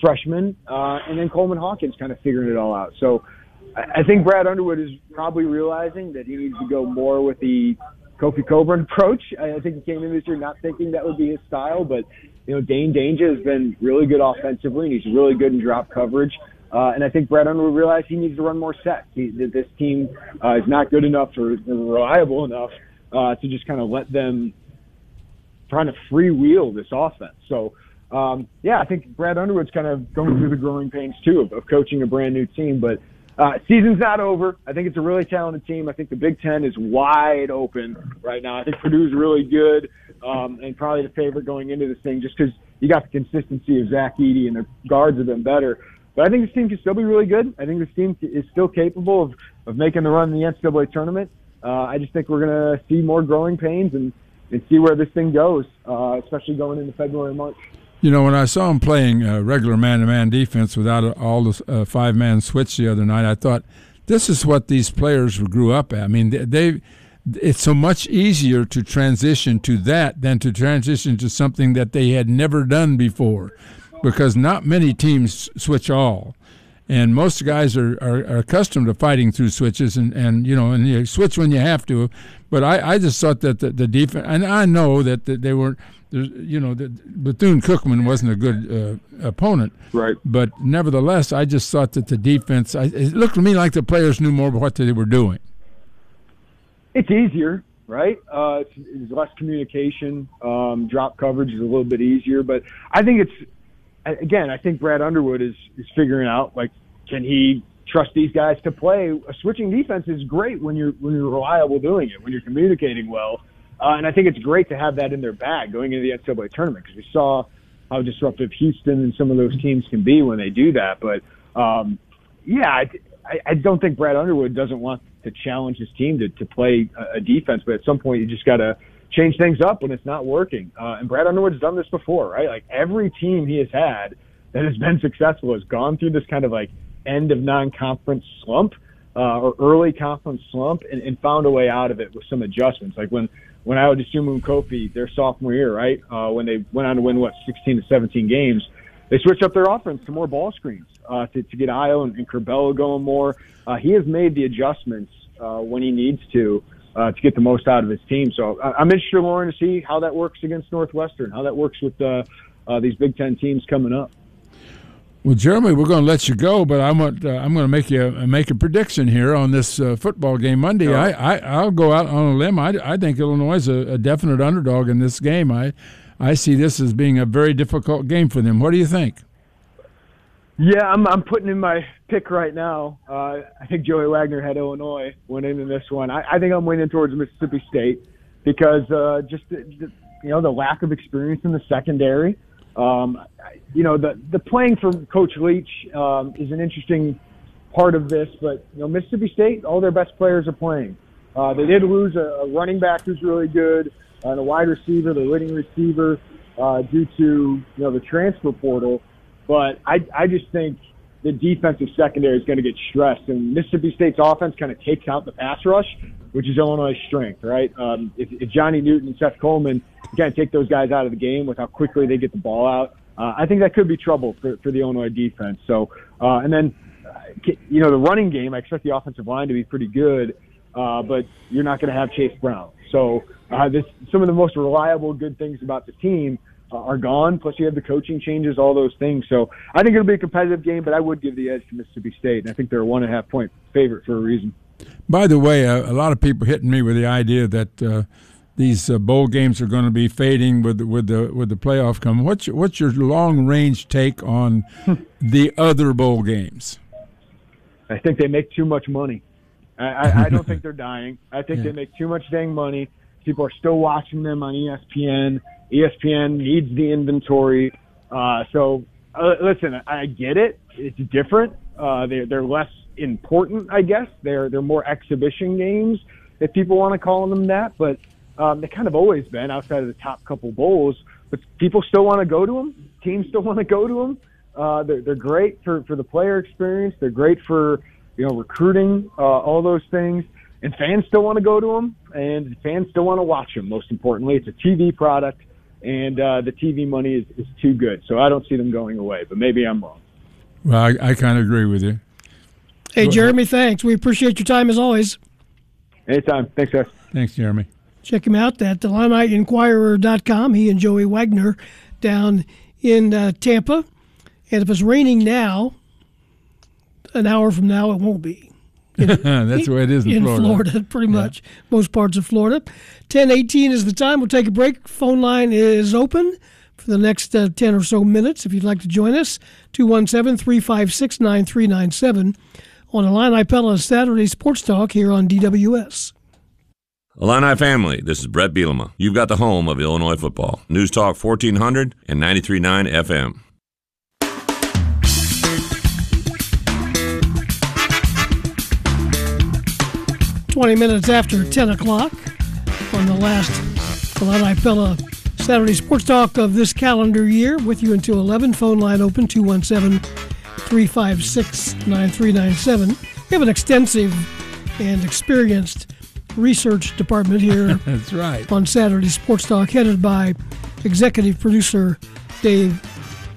freshmen, uh, and then Coleman Hawkins kind of figuring it all out. So I, think Brad Underwood is probably realizing that he needs to go more with the Kofi Cockburn approach. I think he came in this year not thinking that would be his style, but you know, Dain Dainja has been really good offensively, and he's really good in drop coverage. Uh, and I think Brad Underwood realized he needs to run more sets. He, this team uh, is not good enough or reliable enough uh, to just kind of let them trying to freewheel this offense. So, um, yeah, I think Brad Underwood's kind of going through the growing pains too of, of coaching a brand new team. But uh, season's not over. I think it's a really talented team. I think the Big Ten is wide open right now. I think Purdue's really good um, and probably the favorite going into this thing just because you got the consistency of Zach Edey and the guards have been better. But I think this team can still be really good. I think this team is still capable of, of making the run in the NCAA tournament. Uh, I just think we're going to see more growing pains and, and see where this thing goes, uh, especially going into February and March. You know, when I saw him playing uh, regular man-to-man defense without all the uh, five-man switch the other night, I thought this is what these players grew up at. I mean, they, they it's so much easier to transition to that than to transition to something that they had never done before because not many teams switch all and most guys are, are, are, accustomed to fighting through switches and, and you know and you switch when you have to. But I, I just thought that the, the defense and I know that, that they weren't you know Bethune Cookman wasn't a good uh, opponent. Right. But nevertheless I just thought that the defense I, it looked to me like the players knew more what they were doing. It's easier right? Uh, it's, it's less communication. Um, drop coverage is a little bit easier. But I think it's again, I think Brad Underwood is is figuring out like, can he trust these guys to play? A switching defense is great when you're when you're reliable doing it, when you're communicating well, uh, and I think it's great to have that in their bag going into the NCAA tournament because we saw how disruptive Houston and some of those teams can be when they do that. But um, yeah, I, I don't think Brad Underwood doesn't want to challenge his team to, to play a, defense, but at some point you just got to change things up when it's not working. Uh, and Brad Underwood's done this before, right? Like every team he has had that has been successful has gone through this kind of like end of non-conference slump uh, or early conference slump and, and found a way out of it with some adjustments. Like when when Ayo Dosunmu and Kofi their sophomore year, right? Uh, when they went on to win what 16 to 17 games, they switched up their offense to more ball screens uh, to, to get Ayo and, and Curbelo going more. Uh, he has made the adjustments uh, when he needs to uh, to get the most out of his team. So I- I'm interested, Loren, to see how that works against Northwestern, how that works with uh, uh, these Big Ten teams coming up. Well, Jeremy, we're going to let you go, but I'm going to, uh, I'm going to make you make a prediction here on this uh, football game Monday. I, I I'll go out on a limb. I, I think Illinois is a, a definite underdog in this game. I I see this as being a very difficult game for them. What do you think? Yeah, I'm I'm putting in my pick right now. Uh, I think Joey Wagner had Illinois winning in this one. I, I think I'm leaning towards Mississippi State because uh, just the, the, you know the lack of experience in the secondary. Um, you know the the playing for Coach Leach um, is an interesting part of this, but you know Mississippi State, all their best players are playing. Uh, they did lose a, a running back who's really good, and a wide receiver, the leading receiver, uh, due to you know the transfer portal. But I, I just think the defensive secondary is going to get stressed, and Mississippi State's offense kind of takes out the pass rush, which is Illinois' strength, right? Um, if, if Johnny Newton and Seth Coleman kind of take those guys out of the game with how quickly they get the ball out, uh, I think that could be trouble for, for the Illinois defense. So, uh, and then, uh, you know, the running game, I expect the offensive line to be pretty good, uh, but you're not going to have Chase Brown. So, uh, this some of the most reliable good things about the team are gone. Plus, you have the coaching changes, all those things. So, I think it'll be a competitive game, but I would give the edge to Mississippi State, and I think they're a one and a half point favorite for a reason. By the way, uh, a lot of people hitting me with the idea that uh, these uh, bowl games are going to be fading with with the with the playoff coming. What's your, what's your long range take on the other bowl games? I think they make too much money. I, I, I don't think they're dying. I think Yeah. they make too much dang money. People are still watching them on ESPN. ESPN needs the inventory. Uh, so uh, listen, I get it. It's different. Uh, they're they're less important, I guess. They're they're more exhibition games, if people want to call them that. But um, they kind of always been outside of the top couple bowls. But people still want to go to them. Teams still want to go to them. Uh, they're, they're great for, for the player experience. They're great for you know recruiting, uh, all those things. And fans still want to go to them, and fans still want to watch them. Most importantly, it's a TV product, and uh, the TV money is, is too good. So I don't see them going away. But maybe I'm wrong. Well, I, I kind of agree with you. Hey, Jeremy, thanks. We appreciate your time as always. Anytime. Thanks, guys. Thanks, Jeremy. Check him out at IlliniInquirer.com. He and Joey Wagner down in uh, Tampa. And if it's raining now, an hour from now, it won't be. That's the way it is in, Florida. pretty much. Most parts of Florida. 1018 is the time. We'll take a break. Phone line is open for the next uh, 10 or so minutes if you'd like to join us. 217 356 9397 on Illini Pella Saturday Sports Talk here on DWS. Illini family, this is Bret Bielema. You've got the home of Illinois football. News Talk 1400 and 93.9 FM. 20 minutes after 10 o'clock on the last Illini Pella Saturday Sports Talk of this calendar year with you until 11. Phone line open 217 356 9397. We have an extensive and experienced research department here That's right. on Saturday Sports Talk, headed by executive producer Dave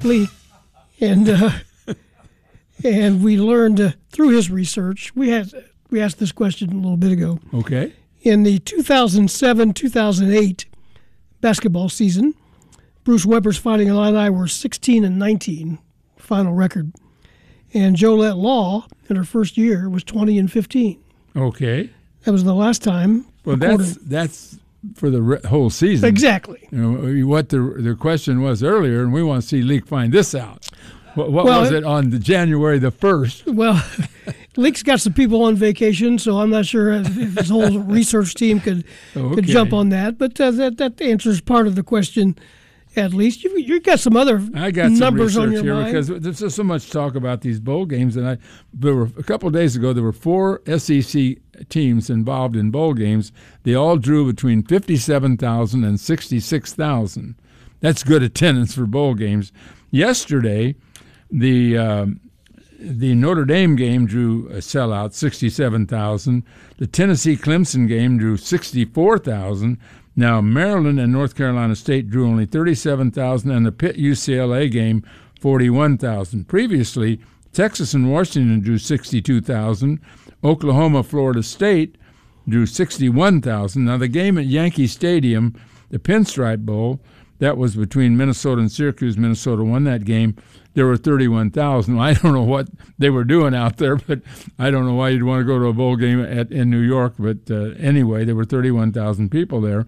Lee. And uh, and we learned uh, through his research, we had we asked this question a little bit ago. Okay. In the 2007 2008 basketball season, Bruce Weber's Fighting Illini were 16 and 19, final record. And Jolette Law, in her first year, was 20 and 15. Okay. That was the last time. Well, that's that's for the re- whole season. Exactly. You know what the the question was earlier, and we want to see Leak find this out. What, what Well, was it- on the January the first? Well, Leak's got some people on vacation, so I'm not sure if if his whole research team could Oh, could jump on that. But uh, that that answers part of the question, at least. You you got some other I got some numbers on your here mind. because there's just so much talk about these bowl games, and I there were a couple of days ago there were four SEC teams involved in bowl games. They all drew between 57,000 and 66,000. That's good attendance for bowl games. Yesterday, the um, the Notre Dame game drew a sellout, 67,000. The Tennessee Clemson game drew 64,000. Now, Maryland and North Carolina State drew only 37,000, and the Pitt UCLA game, 41,000. Previously, Texas and Washington drew 62,000. Oklahoma, Florida State drew 61,000. Now, the game at Yankee Stadium, the Pinstripe Bowl, that was between Minnesota and Syracuse. Minnesota won that game. There were 31,000. I don't know what they were doing out there, but I don't know why you'd want to go to a bowl game at, in New York. But uh, anyway, there were 31,000 people there.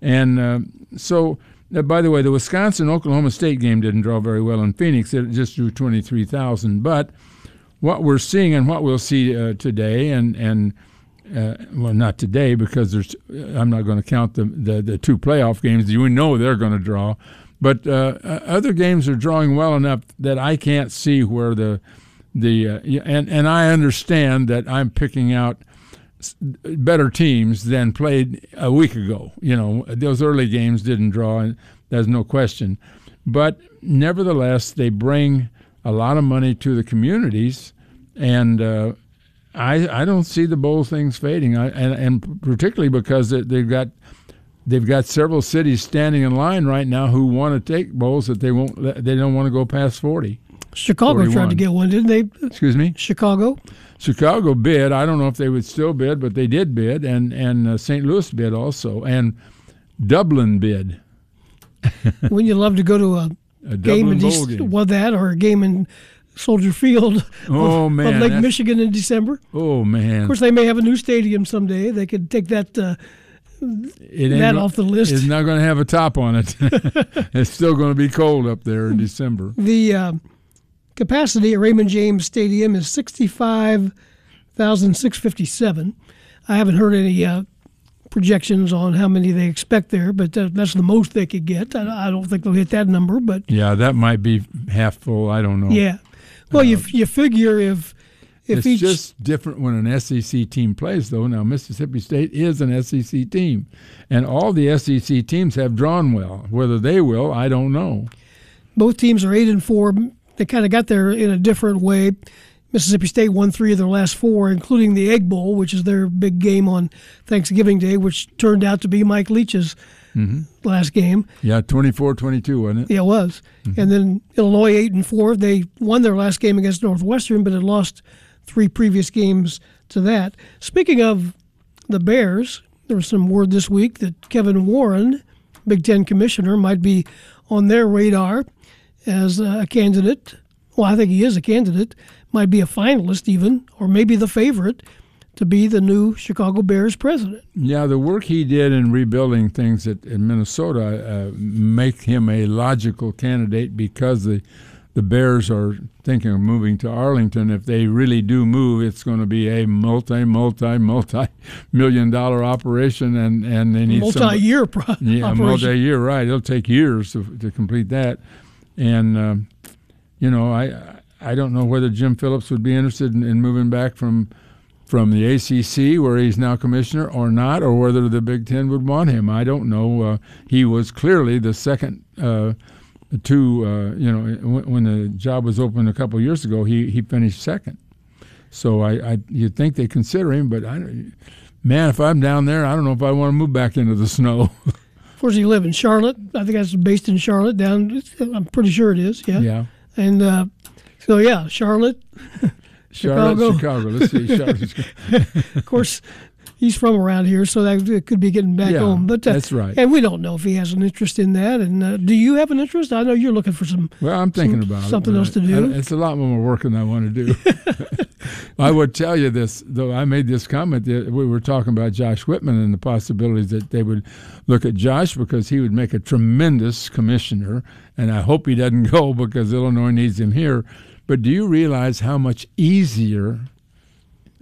And uh, so, uh, by the way, the Wisconsin Oklahoma State game didn't draw very well in Phoenix. It just drew 23,000. But what we're seeing and what we'll see uh, today, and, and uh, well, not today because there's. I'm not going to count the, the, the two playoff games. You know they're going to draw, but uh, other games are drawing well enough that I can't see where the the uh, and and I understand that I'm picking out better teams than played a week ago. You know those early games didn't draw, and there's no question, but nevertheless they bring a lot of money to the communities and uh, I I don't see the bowl things fading. I, and and particularly because they've got they've got several cities standing in line right now who want to take bowls that they won't they don't want to go past forty. Chicago 41. tried to get one, didn't they? Excuse me. Chicago. Chicago bid. I don't know if they would still bid, but they did bid, and and uh, St. Louis bid also, and Dublin bid. Wouldn't you love to go to a, a game in East, game. well that or a game in Soldier Field oh, of, man, of Lake Michigan in December. Oh man! Of course, they may have a new stadium someday. They could take that uh, that off the list. It's not going to have a top on it. it's still going to be cold up there in December. The uh, capacity at Raymond James Stadium is sixty five thousand six fifty seven. I haven't heard any uh, projections on how many they expect there, but uh, that's the most they could get. I, I, don't think they'll hit that number, but yeah, that might be half full. I don't know. Yeah, well, you you figure if if it's each just different when an SEC team plays, though. Now Mississippi State is an SEC team, and all the SEC teams have drawn well. Whether they will, I don't know. Both teams are eight and four. They kind of got there in a different way. Mississippi State won three of their last four, including the Egg Bowl, which is their big game on Thanksgiving Day, which turned out to be Mike Leach's mm-hmm. last game. Yeah, 24-22, wasn't it? Yeah, it was. Mm-hmm. And then Illinois eight and four. They won their last game against Northwestern, but had lost three previous games to that. Speaking of the Bears, there was some word this week that Kevin Warren, Big Ten commissioner, might be on their radar as a candidate. Well, I think he is a candidate might be a finalist even, or maybe the favorite to be the new Chicago Bears president. Yeah, the work he did in rebuilding things at, in Minnesota uh, make him a logical candidate because the the Bears are thinking of moving to Arlington. If they really do move, it's going to be a multi, multi, multi million dollar operation, and, and they need multi year pro- yeah, multi year right. It'll take years to, to complete that, and um, you know I I don't know whether Jim Phillips would be interested in, in, moving back from from the ACC, where he's now commissioner, or not, or whether the Big Ten would want him. I don't know. Uh, he was clearly the second uh, to uh, you know when, when, the job was open a couple years ago. He he finished second. So I, I you'd think they consider him, but I man, if I'm down there, I don't know if I want to move back into the snow. of course, he live in Charlotte. I think that's based in Charlotte. Down, I'm pretty sure it is. Yeah. Yeah. And uh, so yeah, Charlotte, Charlotte, Chicago. Chicago. Let's see, Charlotte. Chicago. of course, he's from around here, so that could be getting back yeah, home. But uh, that's right. And we don't know if he has an interest in that. And uh, do you have an interest? I know you're looking for some. Well, I'm thinking about something it, else to do. I, it's a lot more work than I want to do. I would tell you this, though. I made this comment that we were talking about Josh Whitman and the possibilities that they would look at Josh because he would make a tremendous commissioner, and I hope he doesn't go because Illinois needs him here. But do you realize how much easier,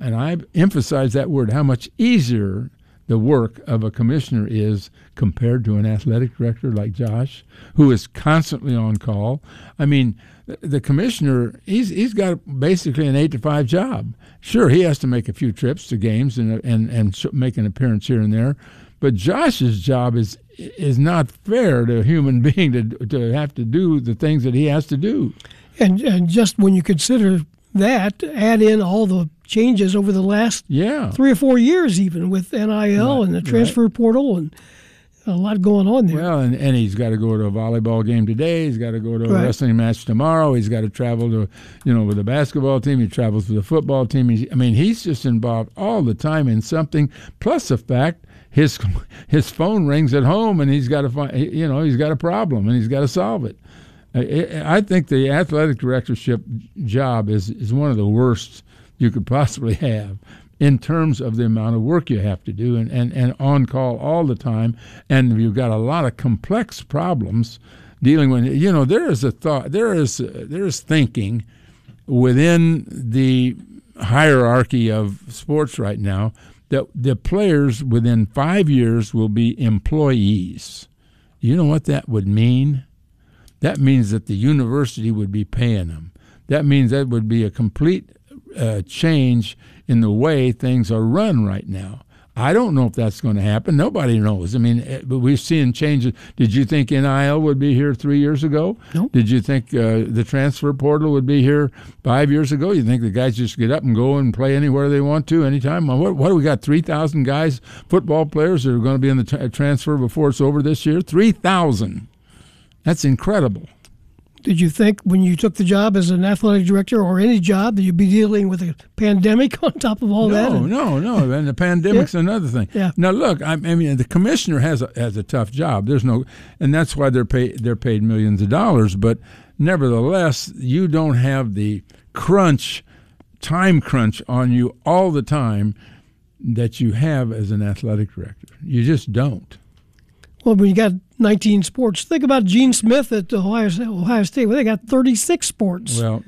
and I emphasize that word, how much easier the work of a commissioner is compared to an athletic director like Josh, who is constantly on call? I mean, the commissioner, he's, he's got basically an eight to five job. Sure, he has to make a few trips to games and, and, and make an appearance here and there. But Josh's job is is not fair to a human being to to have to do the things that he has to do. And, and just when you consider that, add in all the changes over the last yeah. three or four years, even with NIL right, and the transfer right. portal, and a lot going on there. Well, and, and he's got to go to a volleyball game today. He's got to go to a Right. wrestling match tomorrow. He's got to travel to, you know, with the basketball team. He travels with the football team. He's, I mean, he's just involved all the time in something. Plus the fact his his phone rings at home and he's got to find, you know, he's got a problem and he's got to solve it. I, I think the athletic directorship job is is one of the worst you could possibly have in terms of the amount of work you have to do and, and, and on call all the time. And you've got a lot of complex problems dealing with you know there is a thought there is there is thinking within the hierarchy of sports right now that the players within 5 years will be employees. You know what that would mean? That means that the university would be paying them. That means that would be a complete uh, change in the way things are run right now. I don't know if that's going to happen. Nobody knows. I mean, eh, but we're seeing changes. Did you think NIL would be here three years ago? No. Did you think uh, the transfer portal would be here five years ago? You think the guys just get up and go and play anywhere they want to, anytime? What, what do we got? Three thousand guys, football players that are going to be in the tra- transfer before it's over this year. Three thousand. That's incredible. Did you think when you took the job as an athletic director or any job that you'd be dealing with a pandemic on top of all that? No, And- no, no. And the pandemic's another thing. Yeah. Now look, I, I mean, the commissioner has a has a tough job. There's no, and that's why they're paid they're paid millions of dollars. But nevertheless, you don't have the crunch, time crunch on you all the time that you have as an athletic director. You just don't. Well, when you got 19 sports, think about Gene Smith at Ohio, Ohio State. Well, they got 36 sports. Well,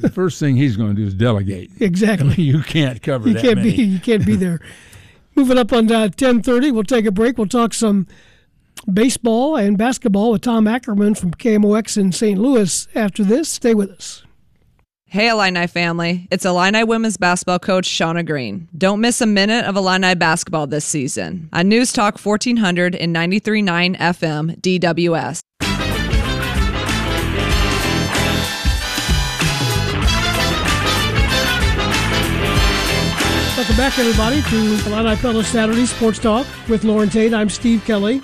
the first thing he's going to do is delegate. Exactly. You can't cover you that can't many. be you can't be there. Moving up on uh, 10:30, we'll take a break. We'll talk some baseball and basketball with Tom Ackerman from KMOX in St. Louis. After this, stay with us. Hey, Illini family. It's Illini women's basketball coach Shauna Green. Don't miss a minute of Illini basketball this season. On News Talk 1400 and 93.9 FM DWS. Welcome back, everybody, to Illini Pella Saturday Sports Talk with Loren Tate. I'm Steve Kelly.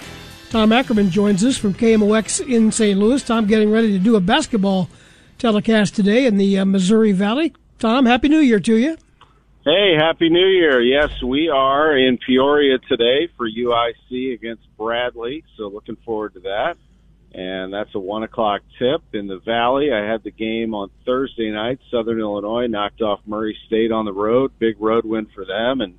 Tom Ackerman joins us from KMOX in St. Louis. Tom getting ready to do a basketball telecast today in the uh, Missouri Valley. Tom, Happy New Year to you. Hey, Happy New Year. Yes, we are in Peoria today for UIC against Bradley, so looking forward to that. And that's a one o'clock tip in the Valley. I had the game on Thursday night. Southern Illinois knocked off Murray State on the road. Big road win for them. And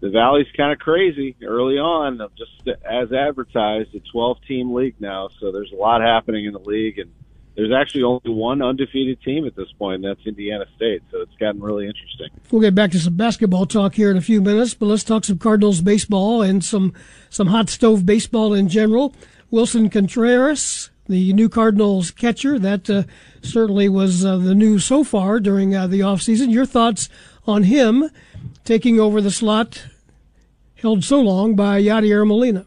the Valley's kind of crazy early on, just as advertised, a 12 team league now. So there's a lot happening in the league. And there's actually only one undefeated team at this point, and that's Indiana State. So it's gotten really interesting. We'll get back to some basketball talk here in a few minutes, but let's talk some Cardinals baseball and some some hot stove baseball in general. Willson Contreras, the new Cardinals catcher, that uh, certainly was uh, the news so far during uh, the offseason. Your thoughts on him taking over the slot held so long by Yadier Molina?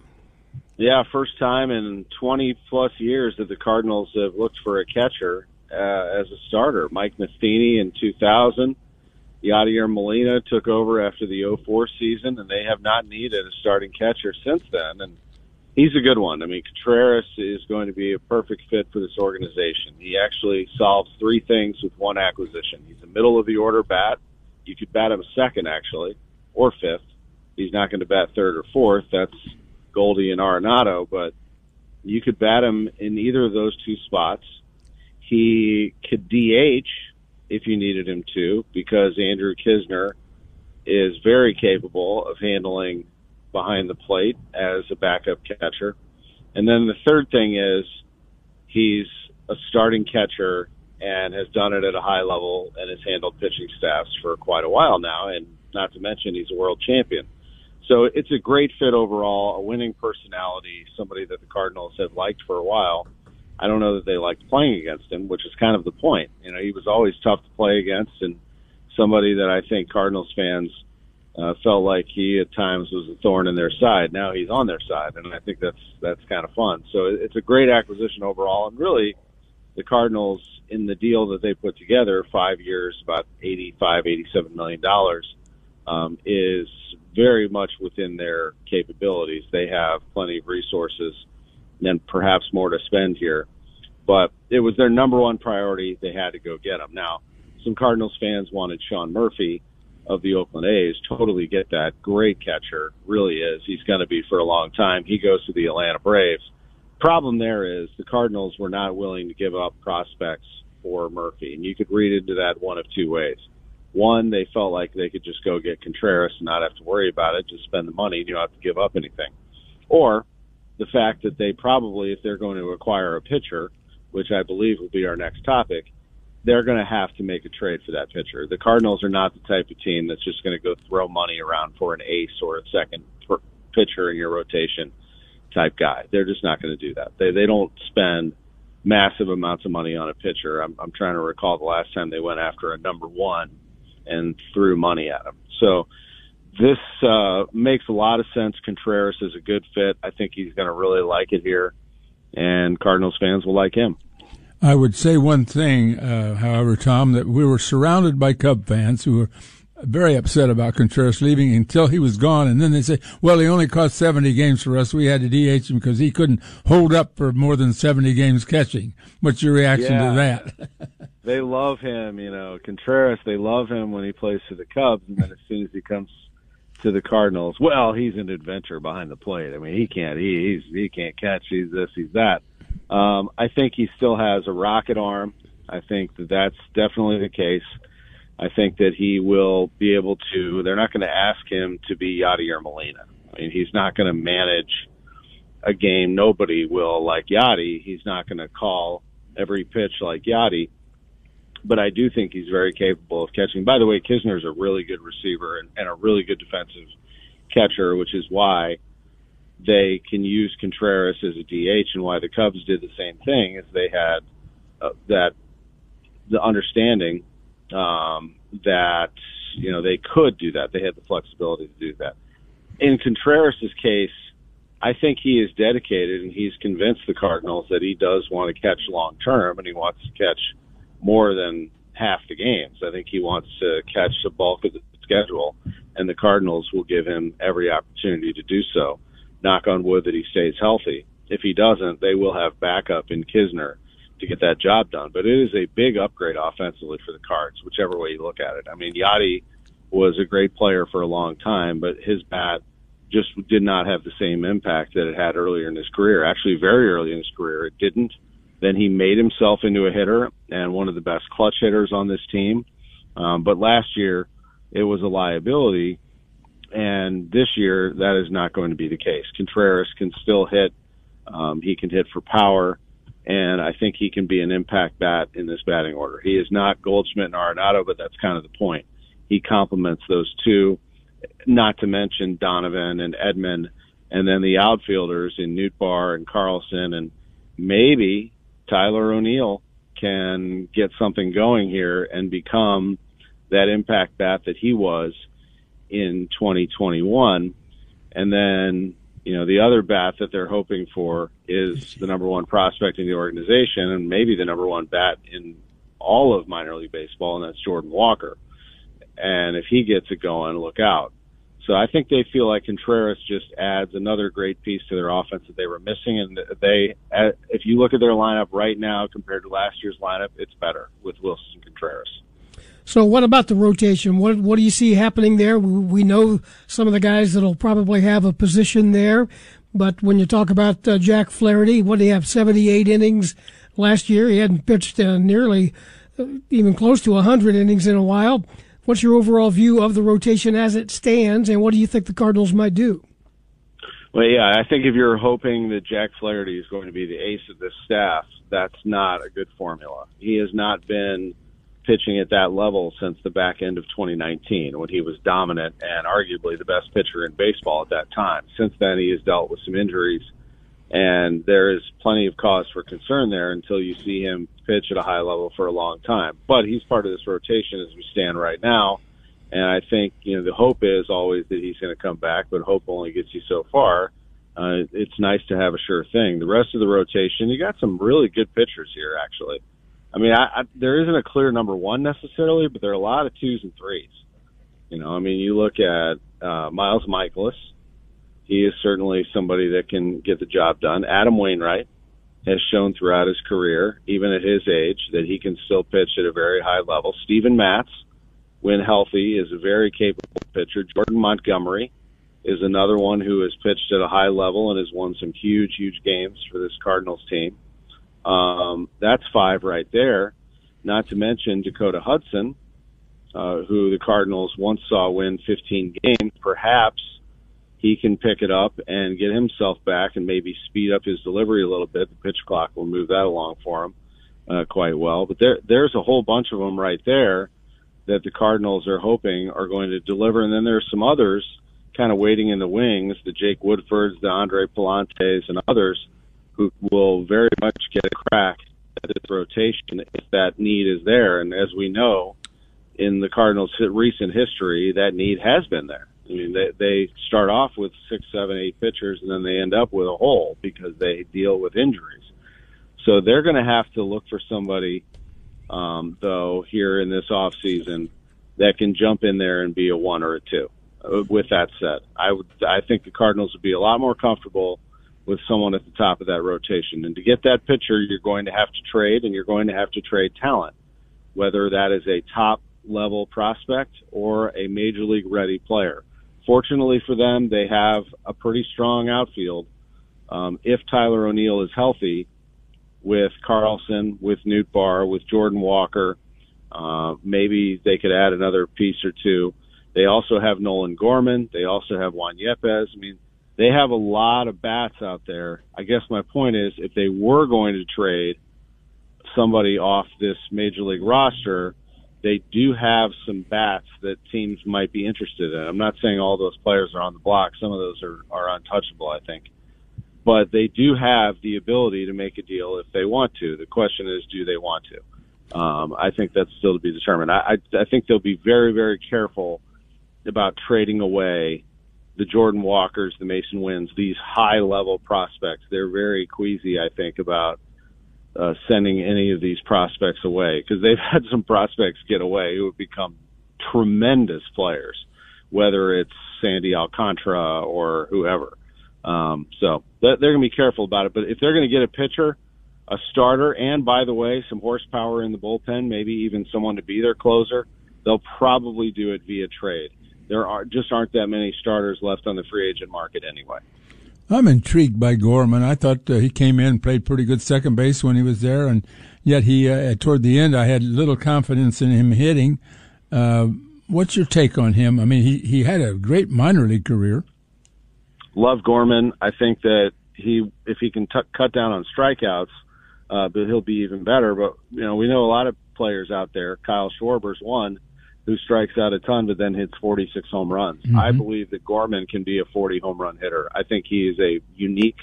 Yeah, first time in 20 plus years that the Cardinals have looked for a catcher uh, as a starter. Mike Matheny in 2000. Yadier Molina took over after the 04 season, and they have not needed a starting catcher since then. And he's a good one. I mean, Contreras is going to be a perfect fit for this organization. He actually solves three things with one acquisition. He's a middle of the order bat. You could bat him second, actually, or fifth. He's not going to bat third or fourth. That's Goldie and Arenado, but you could bat him in either of those two spots. He could DH if you needed him to, because Andrew Knizner is very capable of handling behind the plate as a backup catcher. And then the third thing is he's a starting catcher and has done it at a high level and has handled pitching staffs for quite a while now. And not to mention he's a world champion. So it's a great fit overall, a winning personality, somebody that the Cardinals have liked for a while. I don't know that they liked playing against him, which is kind of the point. You know, he was always tough to play against and somebody that I think Cardinals fans uh, felt like he at times was a thorn in their side. Now he's on their side, and I think that's that's kind of fun. So it's a great acquisition overall, and really, the Cardinals in the deal that they put together, five years, about eighty-five, eighty-seven million dollars, um, is very much within their capabilities. They have plenty of resources and perhaps more to spend here. But it was their number one priority. They had to go get him. Now, some Cardinals fans wanted Sean Murphy of the Oakland A's. Totally get that. Great catcher, really is. He's going to be for a long time. He goes to the Atlanta Braves. Problem there is the Cardinals were not willing to give up prospects for Murphy, and you could read into that one of two ways. One, they felt like they could just go get Contreras and not have to worry about it, just spend the money, you don't have to give up anything. Or the fact that they probably, if they're going to acquire a pitcher, which I believe will be our next topic, they're going to have to make a trade for that pitcher. The Cardinals are not the type of team that's just going to go throw money around for an ace or a second pitcher in your rotation type guy. They're just not going to do that. They they don't spend massive amounts of money on a pitcher. I'm I'm trying to recall the last time they went after a number 1 and threw money at him. So this uh, makes a lot of sense. Contreras is a good fit. I think he's going to really like it here, and Cardinals fans will like him. I would say one thing, uh, however, Tom, that we were surrounded by Cub fans who were very upset about Contreras leaving until he was gone. And then they say, well, he only caught 70 games for us. We had to DH him because he couldn't hold up for more than 70 games catching. What's your reaction yeah. to that? they love him, you know, Contreras, they love him when he plays for the Cubs. And then as soon as he comes to the Cardinals, well, he's an adventure behind the plate. I mean, he can't, he, he's, he can't catch. He's this, he's that. Um, I think he still has a rocket arm. I think that that's definitely the case. I think that he will be able to. They're not going to ask him to be Yadier Molina. I mean, he's not going to manage a game. Nobody will like Yadi. He's not going to call every pitch like Yadi. But I do think he's very capable of catching. By the way, Knizner's a really good receiver and, and a really good defensive catcher, which is why they can use Contreras as a DH and why the Cubs did the same thing is they had uh, that the understanding um, that you know they could do that. They had the flexibility to do that. In Contreras' case, I think he is dedicated and he's convinced the Cardinals that he does want to catch long term and he wants to catch more than half the games. I think he wants to catch the bulk of the schedule, and the Cardinals will give him every opportunity to do so. Knock on wood that he stays healthy. If he doesn't, they will have backup in Knizner to get that job done. But it is a big upgrade offensively for the Cards, whichever way you look at it. I mean, Yadi was a great player for a long time, but his bat just did not have the same impact that it had earlier in his career. Actually, very early in his career, it didn't. Then he made himself into a hitter and one of the best clutch hitters on this team. Um, but last year, it was a liability. And this year, that is not going to be the case. Contreras can still hit. Um, he can hit for power and I think he can be an impact bat in this batting order. He is not Goldschmidt and Arenado, but that's kind of the point. He complements those two, not to mention Donovan and Edman, and then the outfielders in Nootbaar and Carlson, and maybe Tyler O'Neill can get something going here and become that impact bat that he was in 2021. And then you know, the other bat that they're hoping for is the number one prospect in the organization and maybe the number one bat in all of minor league baseball, and that's Jordan Walker. And if he gets it going, look out. So I think they feel like Contreras just adds another great piece to their offense that they were missing. And they, uh, if you look at their lineup right now compared to last year's lineup, it's better with Willson Contreras. So, what about the rotation? What what do you see happening there? We know some of the guys that'll probably have a position there, but when you talk about uh, Jack Flaherty, what did he have? Seventy eight innings last year. He hadn't pitched uh, nearly uh, even close to hundred innings in a while. What's your overall view of the rotation as it stands, and what do you think the Cardinals might do? Well, yeah, I think if you're hoping that Jack Flaherty is going to be the ace of this staff, that's not a good formula. He has not been pitching at that level since the back end of 2019 when he was dominant and arguably the best pitcher in baseball at that time. Since then, he has dealt with some injuries, and there is plenty of cause for concern there until you see him pitch at a high level for a long time. But he's part of this rotation as we stand right now. And I think, you know, the hope is always that he's going to come back, but hope only gets you so far. Uh, it's nice to have a sure thing. The rest of the rotation, you got some really good pitchers here, actually. I mean, I, I, there isn't a clear number one necessarily, but there are a lot of twos and threes. You know, I mean, you look at uh, Miles Mikolas. He is certainly somebody that can get the job done. Adam Wainwright has shown throughout his career, even at his age, that he can still pitch at a very high level. Steven Matz, when healthy, is a very capable pitcher. Jordan Montgomery is another one who has pitched at a high level and has won some huge, huge games for this Cardinals team. Um, that's five right there. Not to mention Dakota Hudson, uh, who the Cardinals once saw win 15 games. Perhaps he can pick it up and get himself back and maybe speed up his delivery a little bit. The pitch clock will move that along for him uh, quite well. But there, there's a whole bunch of them right there that the Cardinals are hoping are going to deliver. And then there's some others kind of waiting in the wings, the Jake Woodfords, the Andre Pallantes, and others who will very much get a crack at this rotation if that need is there. And as we know, in the Cardinals' recent history, that need has been there. I mean, they, they start off with six, seven, eight pitchers, and then they end up with a hole because they deal with injuries. So they're going to have to look for somebody, um, though, here in this off season that can jump in there and be a one or a two. Uh, with that said, I would, I think the Cardinals would be a lot more comfortable with someone at the top of that rotation. And to get that pitcher, you're going to have to trade, and you're going to have to trade talent, whether that is a top level prospect or a major league ready player. Fortunately for them, they have a pretty strong outfield. Um, if Tyler O'Neill is healthy, with Carlson, with Nootbaar, with Jordan Walker, uh, maybe they could add another piece or two. They also have Nolan Gorman. They also have Juan Yepez. I mean, they have a lot of bats out there. I guess my point is, if they were going to trade somebody off this major league roster, they do have some bats that teams might be interested in. I'm not saying all those players are on the block. Some of those are, are untouchable, I think. But they do have the ability to make a deal if they want to. The question is, do they want to? Um, I think that's still to be determined. I, I, I think they'll be very, very careful about trading away the Jordan Walkers, the Masyn Winns, these high level prospects. They're very queasy, I think, about uh, sending any of these prospects away because they've had some prospects get away who have become tremendous players, whether it's Sandy Alcantara or whoever. Um, so they're going to be careful about it. But if they're going to get a pitcher, a starter, and by the way, some horsepower in the bullpen, maybe even someone to be their closer, they'll probably do it via trade. There are just aren't that many starters left on the free agent market anyway. I'm intrigued by Gorman. I thought uh, he came in and played pretty good second base when he was there, and yet he uh, toward the end I had little confidence in him hitting. Uh, what's your take on him? I mean, he he had a great minor league career. Love Gorman. I think that he if he can t- cut down on strikeouts, uh, but he'll be even better. But you know, we know a lot of players out there. Kyle Schwarber's one who strikes out a ton but then hits 46 home runs. Mm-hmm. I believe that Gorman can be a 40 home run hitter. I think he is a unique,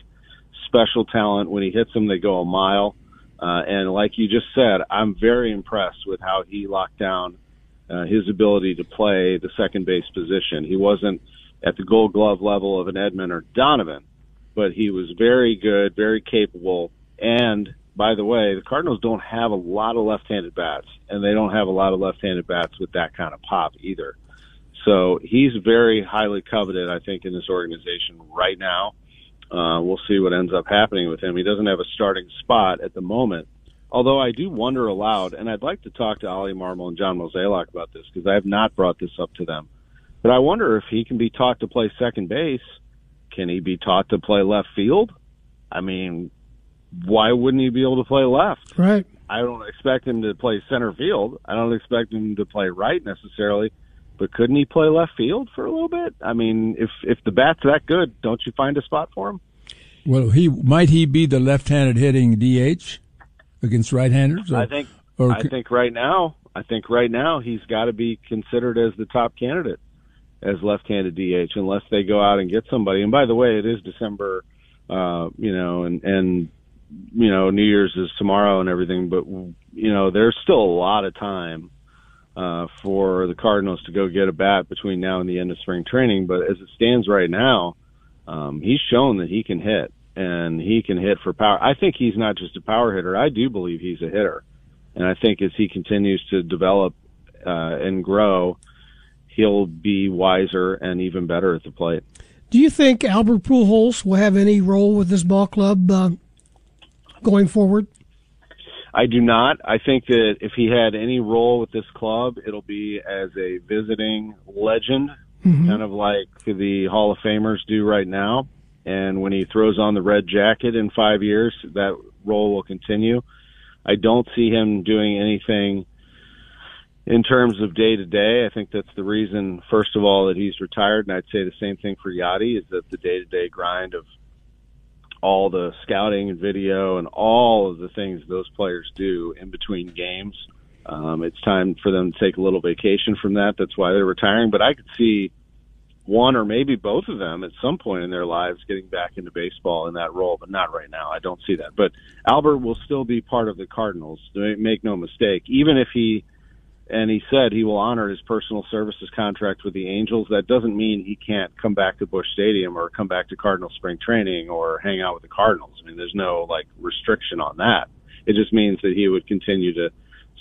special talent. When he hits them, they go a mile. Uh, and like you just said, I'm very impressed with how he locked down uh, his ability to play the second base position. He wasn't at the gold glove level of an Edman or Donovan, but he was very good, very capable, and by the way, the Cardinals don't have a lot of left-handed bats, and they don't have a lot of left-handed bats with that kind of pop either. So he's very highly coveted, I think, in this organization right now. Uh, we'll see what ends up happening with him. He doesn't have a starting spot at the moment. Although I do wonder aloud, and I'd like to talk to Oli Marmol and John Mozeliak about this because I have not brought this up to them. But I wonder if he can be taught to play second base. Can he be taught to play left field? I mean, why wouldn't he be able to play left? Right. I don't expect him to play center field. I don't expect him to play right necessarily, but couldn't he play left field for a little bit? I mean, if if the bat's that good, don't you find a spot for him? Well, he might he be the left-handed hitting DH against right-handers? Or, I think. Or, I think right now, I think right now he's got to be considered as the top candidate as left-handed DH, unless they go out and get somebody. And by the way, it is December, uh, you know, and and you know, New Year's is tomorrow and everything, but you know, there's still a lot of time uh, for the Cardinals to go get a bat between now and the end of spring training. But as it stands right now, um, he's shown that he can hit and he can hit for power. I think he's not just a power hitter. I do believe he's a hitter, and I think as he continues to develop uh, and grow, he'll be wiser and even better at the plate. Do you think Albert Pujols will have any role with this ball club uh, going forward? I do not. I think that if he had any role with this club, it'll be as a visiting legend, Mhm. kind of like the Hall of Famers do right now. And when he throws on the red jacket in five years, that role will continue. I don't see him doing anything in terms of day to day. I think that's the reason, first of all, that he's retired. And I'd say the same thing for Yadi is that the day to day grind of all the scouting and video and all of the things those players do in between games. Um, it's time for them to take a little vacation from that. That's why they're retiring. But I could see one or maybe both of them at some point in their lives getting back into baseball in that role, but not right now. I don't see that. But Albert will still be part of the Cardinals. Make no mistake. Even if he and he said he will honor his personal services contract with the Angels. That doesn't mean he can't come back to Busch Stadium or come back to Cardinal spring training or hang out with the Cardinals. I mean, there's no like restriction on that. It just means that he would continue to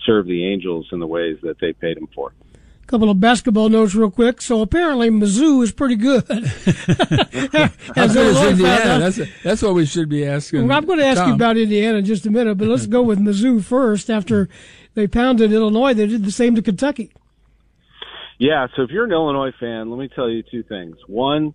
serve the Angels in the ways that they paid him for. A couple of basketball notes, real quick. So apparently, Mizzou is pretty good. As good is Illinois found Indiana? out. That's, that's what we should be asking. Well, I'm going to ask you about Indiana in just a minute, but let's go with Mizzou first. After they pounded Illinois, they did the same to Kentucky. Yeah, so if you're an Illinois fan, let me tell you two things. One,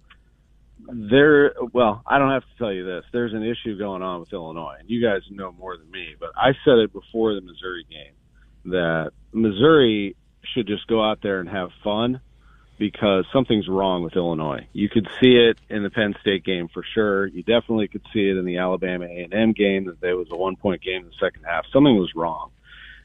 there well, I don't have to tell you this. There's an issue going on with Illinois, and you guys know more than me, but I said it before the Missouri game that Missouri should just go out there and have fun because something's wrong with Illinois. You could see it in the Penn State game for sure. You definitely could see it in the Alabama A&M game that there was a one point game in the second half. Something was wrong.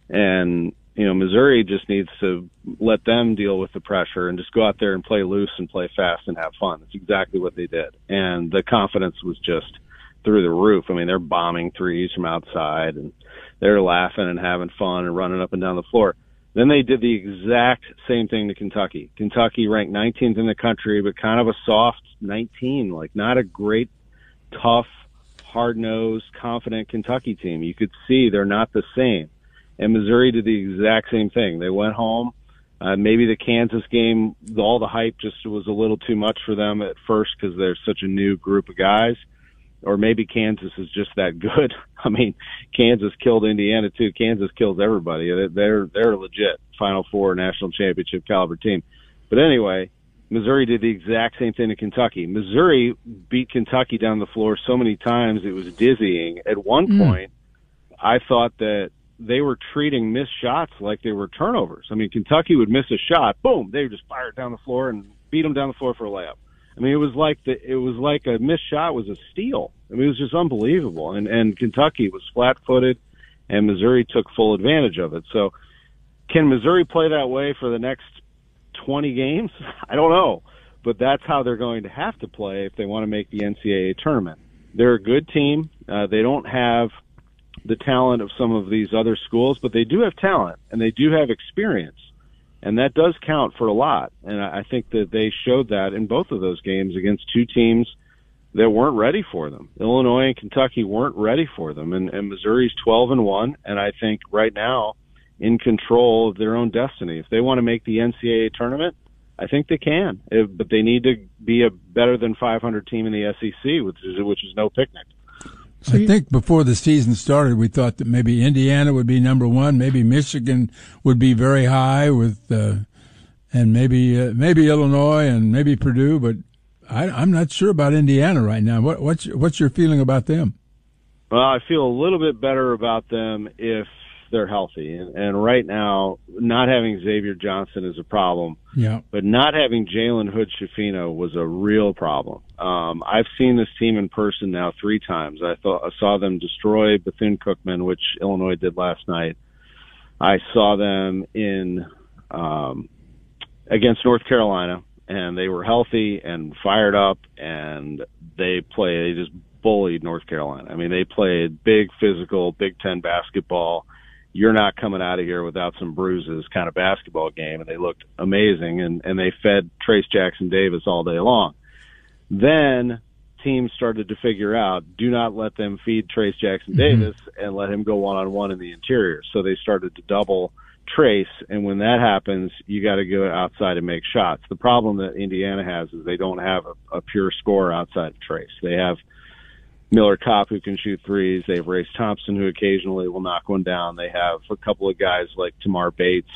And you know, Missouri just needs to let them deal with the pressure and just go out there and play loose and play fast and have fun. That's exactly what they did. And the confidence was just through the roof. I mean, they're bombing threes from outside and they're laughing and having fun and running up and down the floor. Then they did the exact same thing to Kentucky. Kentucky ranked 19th in the country, but kind of a soft 19, like not a great, tough, hard nosed, confident Kentucky team. You could see they're not the same. And Missouri did the exact same thing. They went home. Uh, maybe the Kansas game, all the hype just was a little too much for them at first because they're such a new group of guys. Or maybe Kansas is just that good. I mean, Kansas killed Indiana too. Kansas kills everybody. They're they're, legit Final Four national championship caliber team. But anyway, Missouri did the exact same thing to Kentucky. Missouri beat Kentucky down the floor so many times it was dizzying. At one Mm. point, I thought that they were treating missed shots like they were turnovers. I mean, Kentucky would miss a shot, boom, they would just fire it down the floor and beat them down the floor for a layup. I mean, it was like the it was like a missed shot was a steal. I mean, it was just unbelievable. And and Kentucky was flat-footed, and Missouri took full advantage of it. So, can Missouri play that way for the next 20 games? I don't know, but that's how they're going to have to play if they want to make the NCAA tournament. They're a good team. Uh, they don't have the talent of some of these other schools, but they do have talent and they do have experience. And that does count for a lot. And I think that they showed that in both of those games against two teams that weren't ready for them. Illinois and Kentucky weren't ready for them. And, and Missouri's 12 and 1. And I think right now in control of their own destiny. If they want to make the NCAA tournament, I think they can. If, but they need to be a better than 500 team in the SEC, which is, which is no picnic. I think before the season started, we thought that maybe Indiana would be number one, maybe Michigan would be very high with, uh, and maybe uh, maybe Illinois and maybe Purdue, but I, I'm not sure about Indiana right now. What, what's your, what's your feeling about them? Well, I feel a little bit better about them if they're healthy. And, and right now, not having Xavier Johnson is a problem. Yeah. But not having Jalen Hood Schifino was a real problem. Um, I've seen this team in person now three times. I thought I saw them destroy Bethune Cookman, which Illinois did last night. I saw them in um, against North Carolina, and they were healthy and fired up, and they played. They just bullied North Carolina. I mean, they played big, physical, Big Ten basketball. You're not coming out of here without some bruises kind of basketball game, and they looked amazing, and and they fed Trayce Jackson Davis all day long. Then teams started to figure out do not let them feed Trayce Jackson mm-hmm. Davis and let him go one on one in the interior. So they started to double Trayce, and when that happens, you got to go outside and make shots. The problem that Indiana has is they don't have a, a pure scorer outside of Trayce. They have Miller Kopp who can shoot threes. They have Race Thompson who occasionally will knock one down. They have a couple of guys like Tamar Bates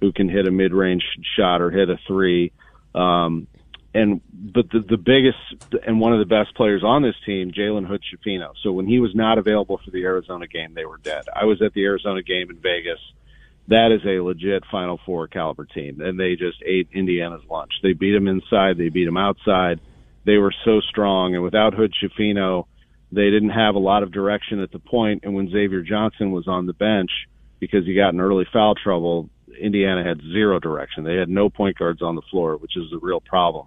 who can hit a mid-range shot or hit a three. Um, and but the the biggest and one of the best players on this team, Jalen Hood Schifino. So when he was not available for the Arizona game, they were dead. I was at the Arizona game in Vegas. That is a legit Final Four caliber team, and they just ate Indiana's lunch. They beat them inside, they beat them outside. They were so strong, and without Hood Schifino, they didn't have a lot of direction at the. And when Xavier Johnson was on the bench because he got in early foul trouble, Indiana had zero direction. They had no point guards on the floor, which is a real problem.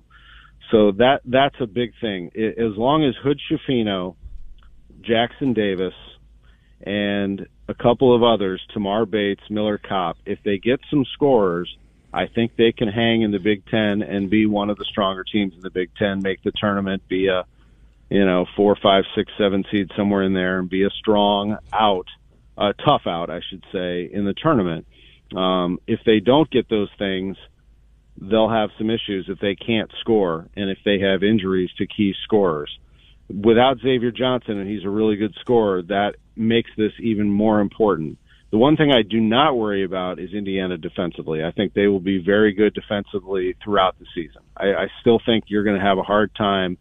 So that that's a big thing. As long as Hood Schifino, Jackson Davis, and a couple of others, Tamar Bates, Miller Kopp, if they get some scorers, I think they can hang in the Big Ten and be one of the stronger teams in the Big Ten, make the tournament, be a you know four, five, six, seven seed somewhere in there, and be a strong out, a tough out, I should say, in the tournament. Um, if they don't get those things, they'll have some issues if they can't score and if they have injuries to key scorers. Without Xavier Johnson, and he's a really good scorer, that makes this even more important. The one thing I do not worry about is Indiana defensively. I think they will be very good defensively throughout the season. I, I still think you're going to have a hard time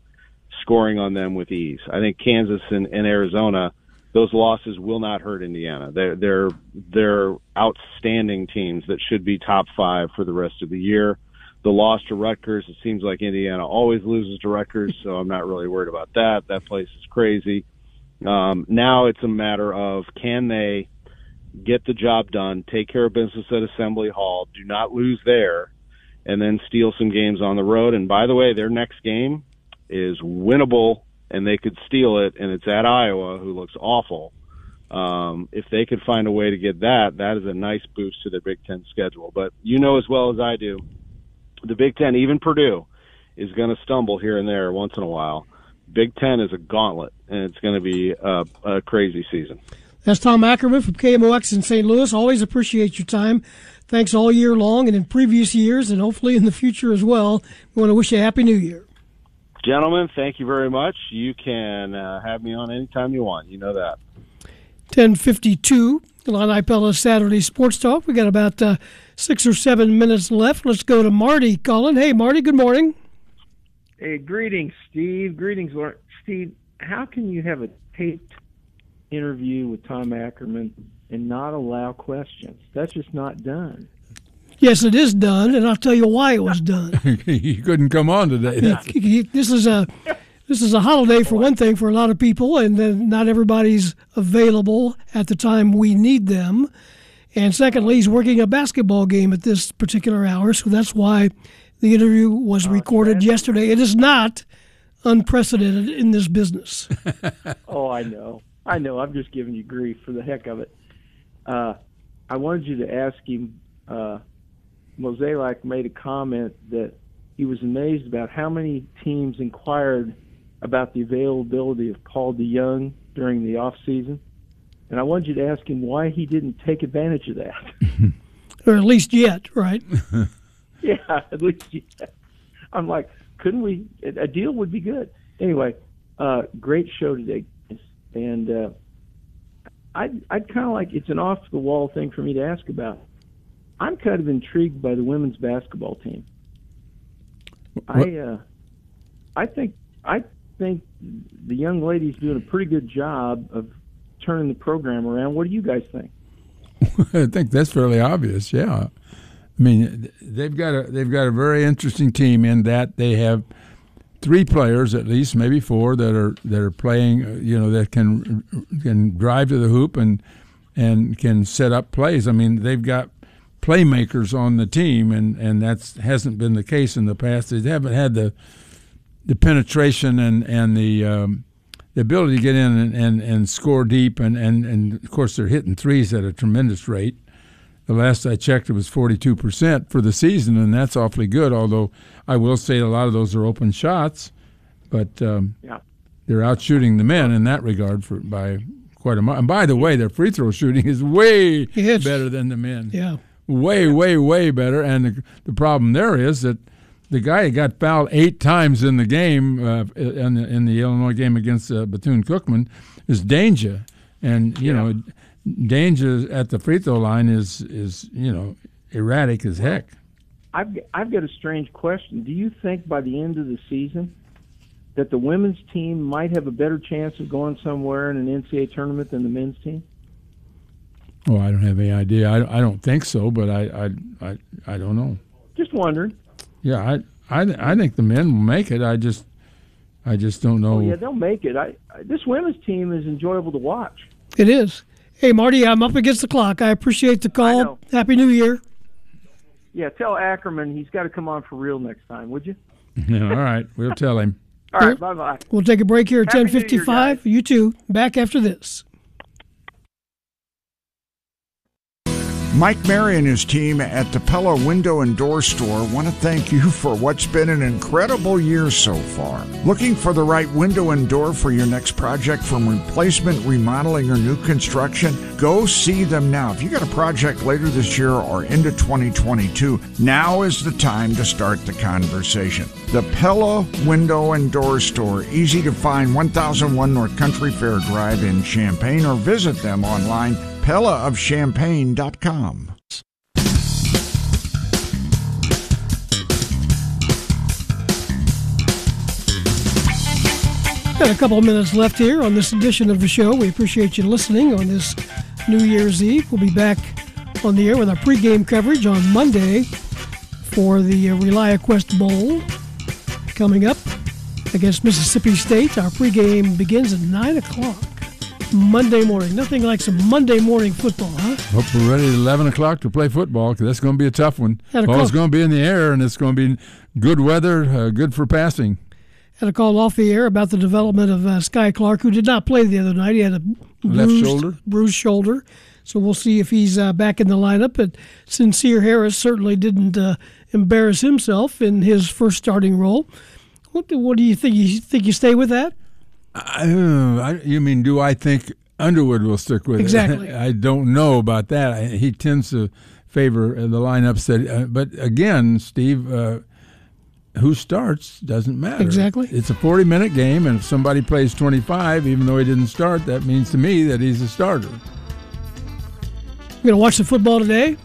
scoring on them with ease. I think Kansas and, and Arizona, those losses will not hurt Indiana. They're they're they're outstanding teams that should be top five for the rest of the year the loss to Rutgers. It seems like Indiana always loses to Rutgers, so I'm not really worried about that. That place is crazy. Um, now it's a matter of can they get the job done, take care of business at Assembly Hall, do not lose there, and then steal some games on the road. And by the way, their next game is winnable, and they could steal it, and it's at Iowa, who looks awful. Um, if they could find a way to get that, that is a nice boost to their Big Ten schedule. But you know as well as I do, the Big Ten, even Purdue, is going to stumble here and there once in a while. Big Ten is a gauntlet, and it's going to be a, a crazy season. That's Tom Ackerman from KMOX in St. Louis. Always appreciate your time. Thanks all year long and in previous years, and hopefully in the future as well. We want to wish you a happy new year. Gentlemen, thank you very much. You can uh, have me on anytime you want. You know that. 1052, Illini Pella Saturday Sports Talk. We got about uh, six or seven minutes left. Let's go to Marty Colin. Hey, Marty, good morning. Hey, greetings, Steve. Greetings, Steve. How can you have a taped interview with Tom Ackerman and not allow questions? That's just not done. Yes, it is done, and I'll tell you why it was done. he couldn't come on today. this is a this is a holiday for one thing for a lot of people, and then not everybody's available at the time we need them. And secondly, he's working a basketball game at this particular hour, so that's why the interview was recorded yesterday. It is not unprecedented in this business. oh, I know. I know. I'm just giving you grief for the heck of it. Uh, I wanted you to ask him. Uh, Mozeliak made a comment that he was amazed about how many teams inquired about the availability of Paul DeJong during the off season and I wanted you to ask him why he didn't take advantage of that. or at least yet, right? yeah, at least yet. I'm like, couldn't we? A deal would be good. Anyway, uh, great show today, and uh, I'd I'd kind of like it's an off the wall thing for me to ask about. I'm kind of intrigued by the women's basketball team. What? I uh, I think I think the young lady's doing a pretty good job of turning the program around. What do you guys think? I think that's fairly obvious. Yeah, I mean they've got a they've got a very interesting team in that they have three players at least, maybe four that are that are playing. Uh, you know that can can drive to the hoop and and can set up plays. I mean they've got playmakers on the team, and and that hasn't been the case in the past. They haven't had the the penetration and and the um, the ability to get in and, and, and score deep, and, and, and of course they're hitting threes at a tremendous rate. The last I checked, it was 42% for the season, and that's awfully good. Although I will say a lot of those are open shots, but um, yeah. they're out shooting the men in that regard for by quite a much. And by the way, their free throw shooting is way better than the men. Yeah, way, way, way better. And the, the problem there is that the guy got fouled eight times in the game uh, in, the, in the Illinois game against uh, Bethune Cookman is Dainja, and you yeah. know, Dainja at the free throw line is is you know erratic as heck. I've I've got a strange question. Do you think by the end of the season that the women's team might have a better chance of going somewhere in an NCAA tournament than the men's team? Oh, I don't have any idea. I, I don't think so, but I, I I I don't know. Just wondering. Yeah, I I I think the men will make it. I just I just don't know. Oh, yeah, they'll make it. I, I this women's team is enjoyable to watch. It is. Hey, Marty, I'm up against the clock. I appreciate the call. Happy New Year. Yeah, tell Ackerman he's got to come on for real next time, would you? Yeah, all right, we'll tell him. All right, bye bye. We'll take a break here at 10:55. You too. Back after this. Mike Mary and his team at the Pella Window and Door Store want to thank you for what's been an incredible year so far. Looking for the right window and door for your next project from replacement, remodeling, or new construction? Go see them now. If you got a project later this year or into 2022, now is the time to start the conversation. The Pella Window and Door Store, easy to find 1001 North Country Fair Drive in Champaign, or visit them online PellaofChampaign.com. Got a couple of minutes left here on this edition of the show. We appreciate you listening on this New Year's Eve. We'll be back on the air with our pregame coverage on Monday for the uh, ReliaQuest Bowl coming up against Mississippi State. Our pregame begins at 9 o'clock. Monday morning. Nothing like some Monday morning football, huh? Hope we're ready at 11 o'clock to play football because that's going to be a tough one. Ball's going to be in the air, and it's going to be good weather, uh, good for passing. Had a call off the air about the development of uh, Skyy Clark, who did not play the other night. He had a bruised, shoulder. bruised shoulder. So we'll see if he's uh, back in the lineup. But Sencire Harris certainly didn't uh, embarrass himself in his first starting role. What, what do you think? You think you stay with that? I, you mean, do I think Underwood will stick with exactly. it? I don't know about that. He tends to favor the lineups that. Uh, but again, Steve, uh, who starts doesn't matter. Exactly. It's a forty-minute game, and if somebody plays twenty-five, even though he didn't start, that means to me that he's a starter. You're gonna watch the football today?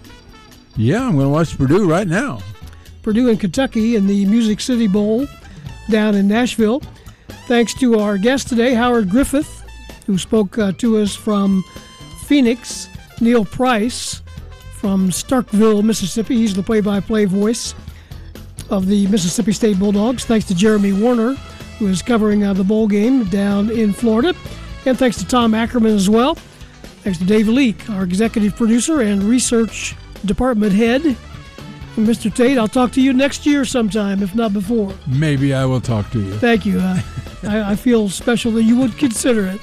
Yeah, I'm going to watch Purdue right now. Purdue and Kentucky in the Music City Bowl down in Nashville. Thanks to our guest today, Howard Griffith, who spoke uh, to us from Phoenix, Neil Price from Starkville, Mississippi. He's the play by play voice of the Mississippi State Bulldogs. Thanks to Jeremy Werner, who is covering uh, the bowl game down in Florida. And thanks to Tom Ackerman as well. Thanks to Dave Leake, our executive producer and research department head. And Mr. Tate, I'll talk to you next year sometime, if not before. Maybe I will talk to you. Thank you. Uh, I, I, feel special that you would consider it.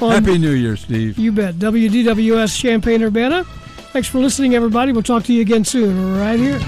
On, Happy New Year, Steve. You bet. WDWS Champaign Urbana. Thanks for listening, everybody. We'll talk to you again soon, right here.